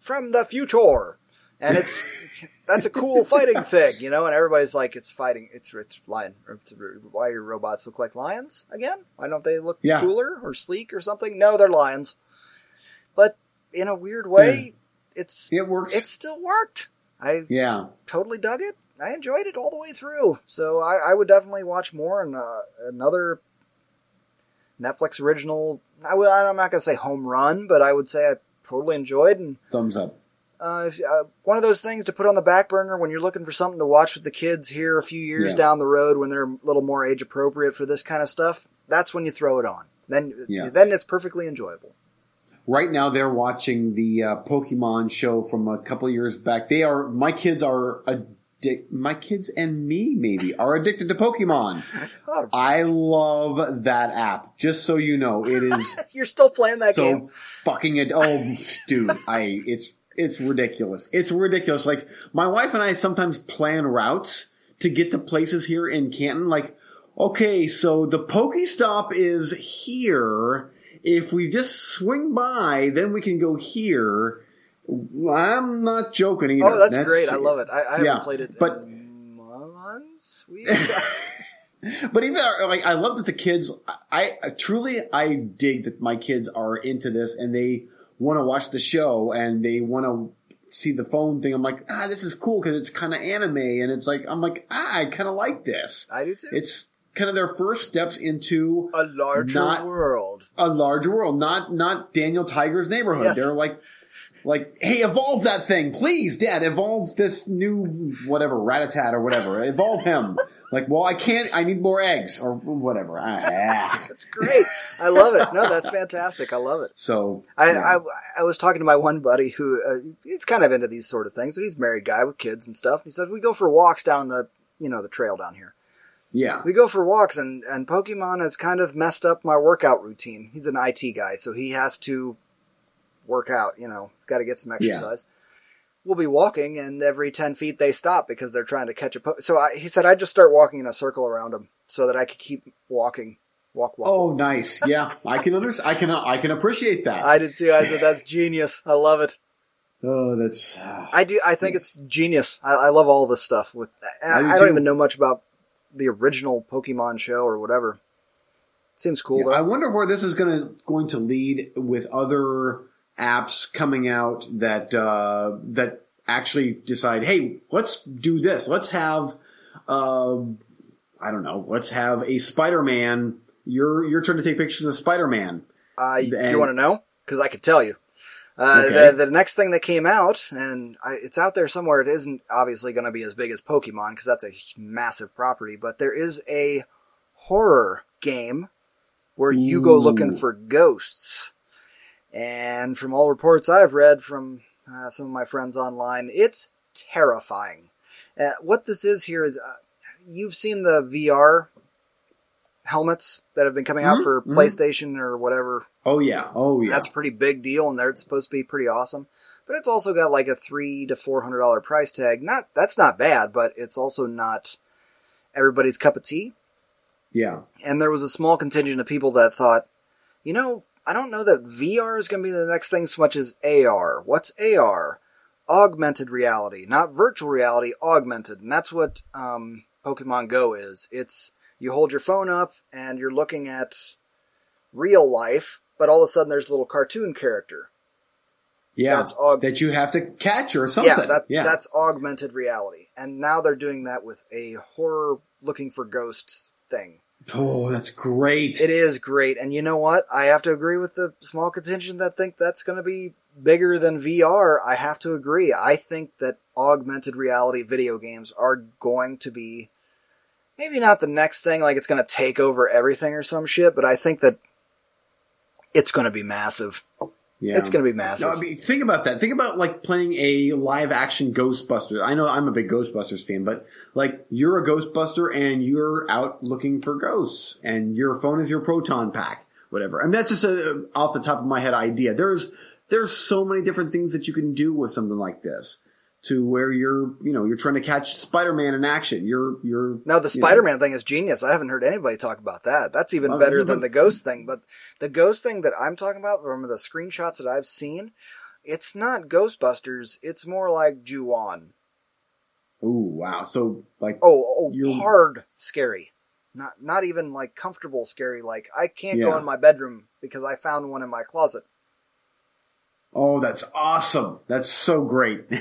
from the future. and it's that's a cool fighting thing, you know. And everybody's like, it's fighting, it's it's lion. It's, why your robots look like lions again? Why don't they look Yeah. cooler or sleek or something? No, they're lions. In a weird way, it's It works. it still worked. I yeah. totally dug it. I enjoyed it all the way through. So I, I would definitely watch more. And uh, another Netflix original. I I'm not going to say home run, but I would say I totally enjoyed. And Thumbs up. uh, if- uh, one of those things to put on the back burner when you're looking for something to watch with the kids here a few years Yeah. down the road when they're a little more age appropriate for this kind of stuff. That's when you throw it on. Then, Yeah. then it's perfectly enjoyable. Right now, they're watching the uh, Pokemon show from a couple years back. They are my kids are addic- My kids and me maybe are addicted to Pokemon. Oh, I love that app. Just so you know, it is you're still playing that so game. fucking ad- oh dude i it's it's ridiculous it's ridiculous like my wife and i sometimes plan routes to get to places here in canton like okay so the pokestop is here if we just swing by then we can go here i'm not joking either Oh, that's, great. I love it. I, I haven't yeah, played it but- months. But even like I love that the kids I, I truly I dig that my kids are into this and they want to watch the show and they want to see the phone thing. I'm like, ah, this is cool because it's kind of anime and it's like I'm like, ah, I kind of like this. I do too. It's kind of their first steps into a larger not- world. a larger world, not not Daniel Tiger's neighborhood. Yes. They're like. Like, hey, evolve that thing, please, Dad. Evolve this new whatever, Ratatat or whatever. Evolve him. like, well, I can't. I need more eggs or whatever. Ah. That's great. I love it. No, that's fantastic. I love it. so I, yeah. I I was talking to my one buddy who uh, he's kind of into these sort of things. He's a married guy with kids and stuff. He said we go for walks down the you know the trail down here. Yeah, We go for walks and and Pokemon has kind of messed up my workout routine. He's an IT guy, so he has to work out. You know, got to get some Yeah. exercise. We'll be walking, and every ten feet they stop because they're trying to catch a. Po- so I, he said I just start walking in a circle around him so that I could keep walking, walk, walk. Oh, nice. Yeah, I can understand. I can. I can appreciate that. I did too. I said that's genius. I love it. oh, that's. ah. I do. I think it's genius. I, I love all this stuff. With I, I do too. even know much about the original Pokemon show or whatever. Seems cool Yeah. I wonder where this is going to going to lead with other apps coming out that uh, that actually decide, hey, let's do this. Let's have, uh, I don't know, let's have a Spider-Man. You're you're trying to take pictures of Spider-Man. Uh, you want to know? Because I could tell you. Uh, Okay. the, the next thing that came out, and I, it's out there somewhere. It isn't obviously going to be as big as Pokemon because that's a massive property. But there is a horror game where you go looking for ghosts. And from all reports I've read from uh, some of my friends online, it's terrifying. Uh, what this is here is, uh, you've seen the VR helmets that have been coming out Mhm, for mhm. PlayStation or whatever Oh yeah, oh yeah. that's a pretty big deal, and they're supposed to be pretty awesome. But it's also got like a three to four hundred dollar price tag. Not that's not bad, but it's also not everybody's cup of tea. yeah. And there was a small contingent of people that thought, you know, I don't know that VR is going to be the next thing so much as AR. What's AR? Augmented reality, not virtual reality, augmented, and that's what um, Pokemon Go is. It's you hold your phone up and you're looking at real life, but all of a sudden there's a little cartoon character. Yeah, That's aug- that you have to catch or something. Yeah, that, yeah. that's augmented reality. And now they're doing that with a horror looking for ghosts thing. oh, that's great. It is great. And you know what? I have to agree with the small contingent that think that's going to be bigger than VR. I have to agree. I think that augmented reality video games are going to be maybe not the next thing, like it's going to take over everything or some shit, but I think that it's going to be massive. yeah. It's going to be massive. No, I mean, think about that. Think about like playing a live action Ghostbusters. I know I'm a big Ghostbusters fan, but like you're a Ghostbuster and you're out looking for ghosts, and your phone is your proton pack, whatever. And that's just a off the top of my head idea. There's there's so many different things that you can do with something like this. To where you're, you know, you're trying to catch Spider-Man in action. You're, you're. Now the you Spider-Man thing is genius. I haven't heard anybody talk about that. That's even Well, better than the Ghost thing. But the Ghost thing that I'm talking about from the screenshots that I've seen, It's not Ghostbusters. It's more like Ju-On. Ooh, wow. So like, Oh, oh, You're- hard scary. Not not even like comfortable scary. Like I can't go in my bedroom because I found one in my closet. Oh, that's awesome. That's so great. and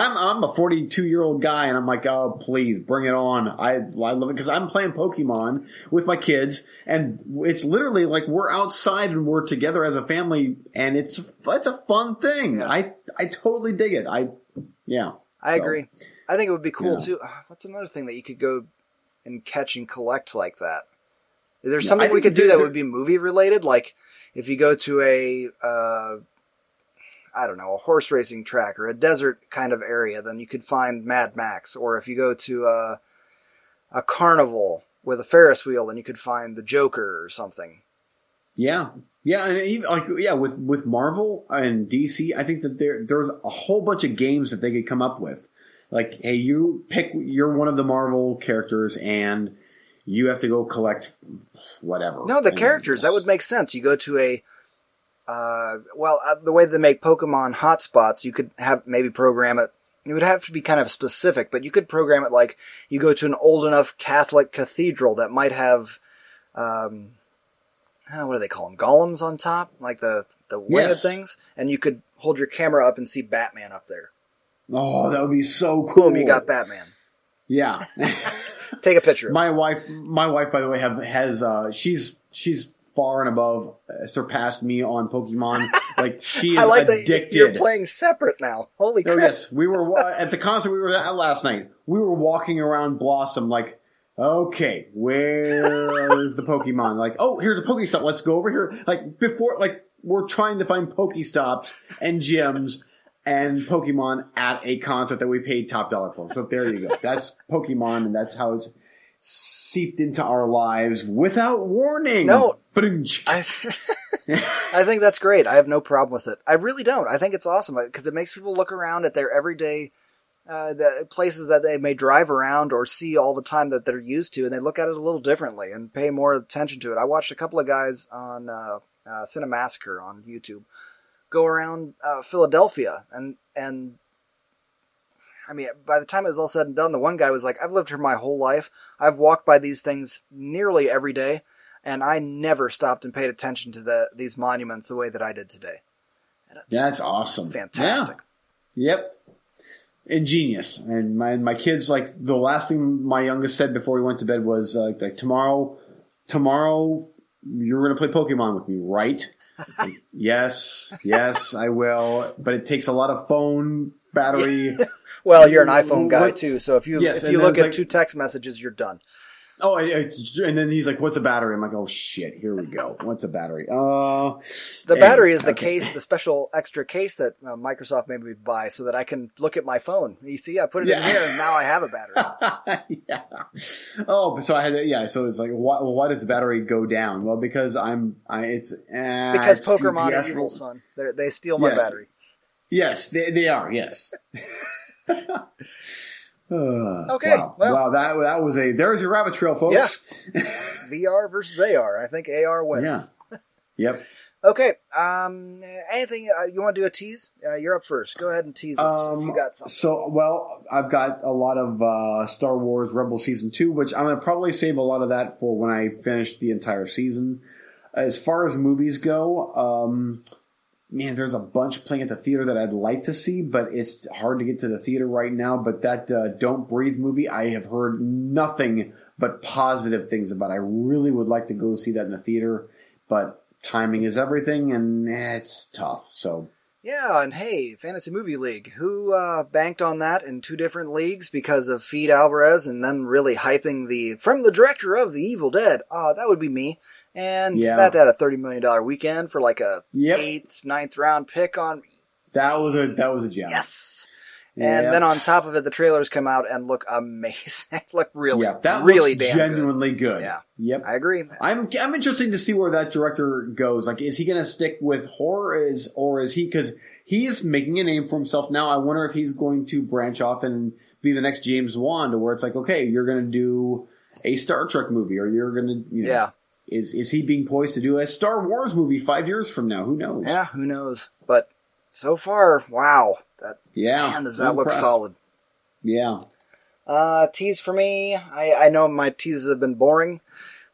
I'm I'm a 42 year old guy, and I'm like, oh, please bring it on. I I love it because I'm playing Pokemon with my kids, and it's literally like we're outside and we're together as a family, and it's it's a fun thing. I I totally dig it. I yeah. I So, agree. I think it would be cool Yeah. too. ah, What's another thing that you could go and catch and collect like that? Is there Yeah, something we could do that would be movie related? Like if you go to a, uh, I don't know, a horse racing track or a desert kind of area, then you could find Mad Max. Or if you go to a, a carnival with a Ferris wheel, then you could find the Joker or something. Yeah, yeah, and even like yeah, with with Marvel and DC, I think that there there's a whole bunch of games that they could come up with. Like, hey, you pick you're one of the Marvel characters, and you have to go collect whatever. No, the And characters. That would make sense. You go to a, uh, well, uh, the way they make Pokemon hotspots, you could have maybe program it. It would have to be kind of specific, but you could program it like you go to an old enough Catholic cathedral that might have, um, uh, what do they call them? Golems on top, like the the winged Yes. things, and you could hold your camera up and see Batman up there. Oh, that would be so cool. Boom, you got Batman. Yeah. Take a picture. my wife, my wife, by the way, have has uh, she's she's far and above uh, surpassed me on Pokemon. Like she is I like addicted. that you're playing separate now. Holy crap! Oh yes, we were at the concert we were at last night. We were walking around Blossom like, okay, where is the Pokemon? Like, oh, here's a Pokestop. Let's go over here. Like before, like we're trying to find Pokestops and gyms and Pokemon at a concert that we paid top dollar for. So there you go. That's Pokemon, and that's how it's seeped into our lives without warning. No. I, I think that's great. I have no problem with it. I really don't. I think it's awesome because it makes people look around at their everyday uh, the places that they may drive around or see all the time that they're used to, and they look at it a little differently and pay more attention to it. I watched a couple of guys on uh, uh, Cinemassacre on YouTube go around uh, Philadelphia, and and I mean, by the time it was all said and done, the one guy was like, "I've lived here my whole life. I've walked by these things nearly every day." And I never stopped and paid attention to the these monuments the way that I did today. that's awesome. Fantastic. Yeah. Yep. Ingenious. And my my kids like the last thing my youngest said before he went to bed was uh, like tomorrow tomorrow you're going to play Pokemon with me, right? Like, yes, yes, I will. But it takes a lot of phone battery. Well, you're an iPhone guy What- too, so if you Yes, if you look at it's two text messages, you're done. Oh, and then he's like, "What's a battery?" I'm like, "Oh shit, here we go. What's a battery?" Uh, The and- battery is the okay. case, the special extra case that uh, Microsoft made me buy so that I can look at my phone. You see, I put it in here, and now I have a battery. yeah. Oh, so I had to, yeah. So it's like, why, well, why does the battery go down? Well, because I'm, I, it's eh, Because it's Pokemon is evil, son. They're, they steal my Yes. battery. Yes, they, they are. Yes. Uh, Okay, Wow. well- wow. That that was a. There's your rabbit trail, folks. Yeah. VR versus AR. I think AR wins. Yeah. Yep. Okay. Um. Anything uh, you want to do a tease? Uh, you're up first. Go ahead and tease us if you Um, got something. So, well, I've got a lot of uh, Star Wars Rebel season two, which I'm going to probably save a lot of that for when I finish the entire season. As far as movies go, um, man, there's a bunch playing at the theater that I'd like to see, but it's hard to get to the theater right now. But that uh, Don't Breathe movie, I have heard nothing but positive things about. I really would like to go see that in the theater, but timing is everything, and it's tough. So. Yeah, and hey, Fantasy Movie League. Who uh, banked on that in two different leagues because of Fede Alvarez and then really hyping the from the director of The Evil Dead? Uh, that would be me. And Yeah. that had a thirty million dollar weekend for like a Yep. eighth, ninth round pick on That was a that was a gem. yes. And Yep. then on top of it, the trailers come out and look amazing. look really, yeah, that really damn good. genuinely good. Yeah. Yep. I agree. I'm I'm interested to see where that director goes. Like, is he going to stick with horror? Is or is he because he is making a name for himself now? I wonder if he's going to branch off and be the next James Wan, to where it's like, okay, you're going to do a Star Trek movie, or you're going to, you know, Yeah. Is is he being poised to do a Star Wars movie five years from now? Who knows? Yeah, who knows? But so far, wow, that Yeah, man does that I'm look impressed. solid. Yeah, Uh, tease for me. I, I know my teases have been boring,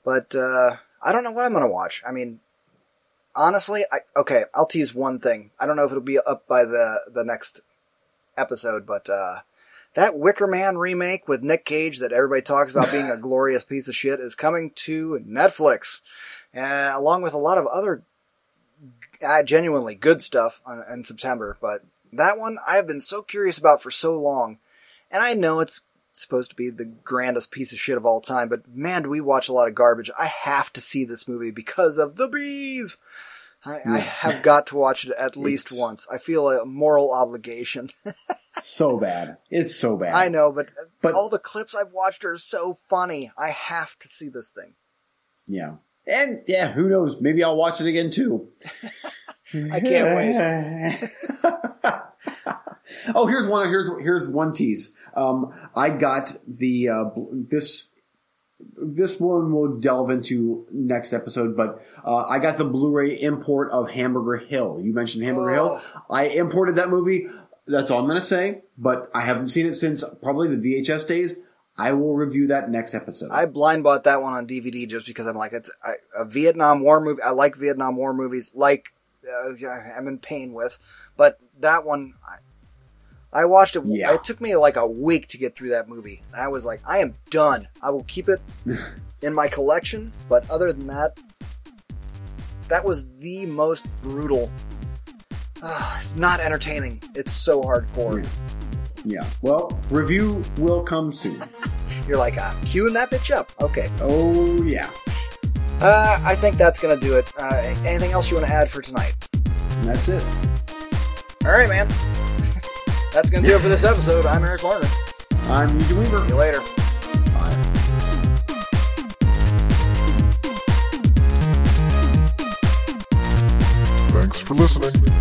but uh, I don't know what I'm gonna watch. I mean, honestly, I, okay, I'll tease one thing. I don't know if it'll be up by the the next episode, but uh, that Wicker Man remake with Nick Cage that everybody talks about being a glorious piece of shit is coming to Netflix, uh, along with a lot of other uh, genuinely good stuff on, in September. But that one I have been so curious about for so long, and I know it's supposed to be the grandest piece of shit of all time, but man, do we watch a lot of garbage. I have to see this movie because of the bees. I, I have got to watch it at least It's- once. I feel a moral obligation. so bad. It's so bad. I know, but, But- all the clips I've watched are so funny. I have to see this thing. Yeah, and yeah, who knows? Maybe I'll watch it again too. I can't wait. oh, here's one. Here's here's one tease. Um, I got the uh, this. This one we'll delve into next episode, but uh, I got the Blu-ray import of Hamburger Hill. You mentioned Hamburger Hill. I imported that movie. That's all I'm going to say. But I haven't seen it since probably the VHS days. I will review that next episode. I blind bought that one on DVD just because I'm like, it's I, a Vietnam War movie. I like Vietnam War movies, like uh, I'm in pain with, but that one, I, watched it. Yeah. It took me like a week to get through that movie. And I was like, I am done. I will keep it in my collection, but other than that, that was the most brutal. Ah, it's not entertaining. It's so hardcore. yeah. Well, review will come soon. You're like, ah, queuing that bitch up. Okay. Oh yeah. Uh, I think that's gonna do it. Uh, anything else you want to add for tonight? And that's it. All right, man. That's going to do it for this episode. I'm Eric Larder. I'm Eugene Weaver. See you later. Bye. Thanks for listening.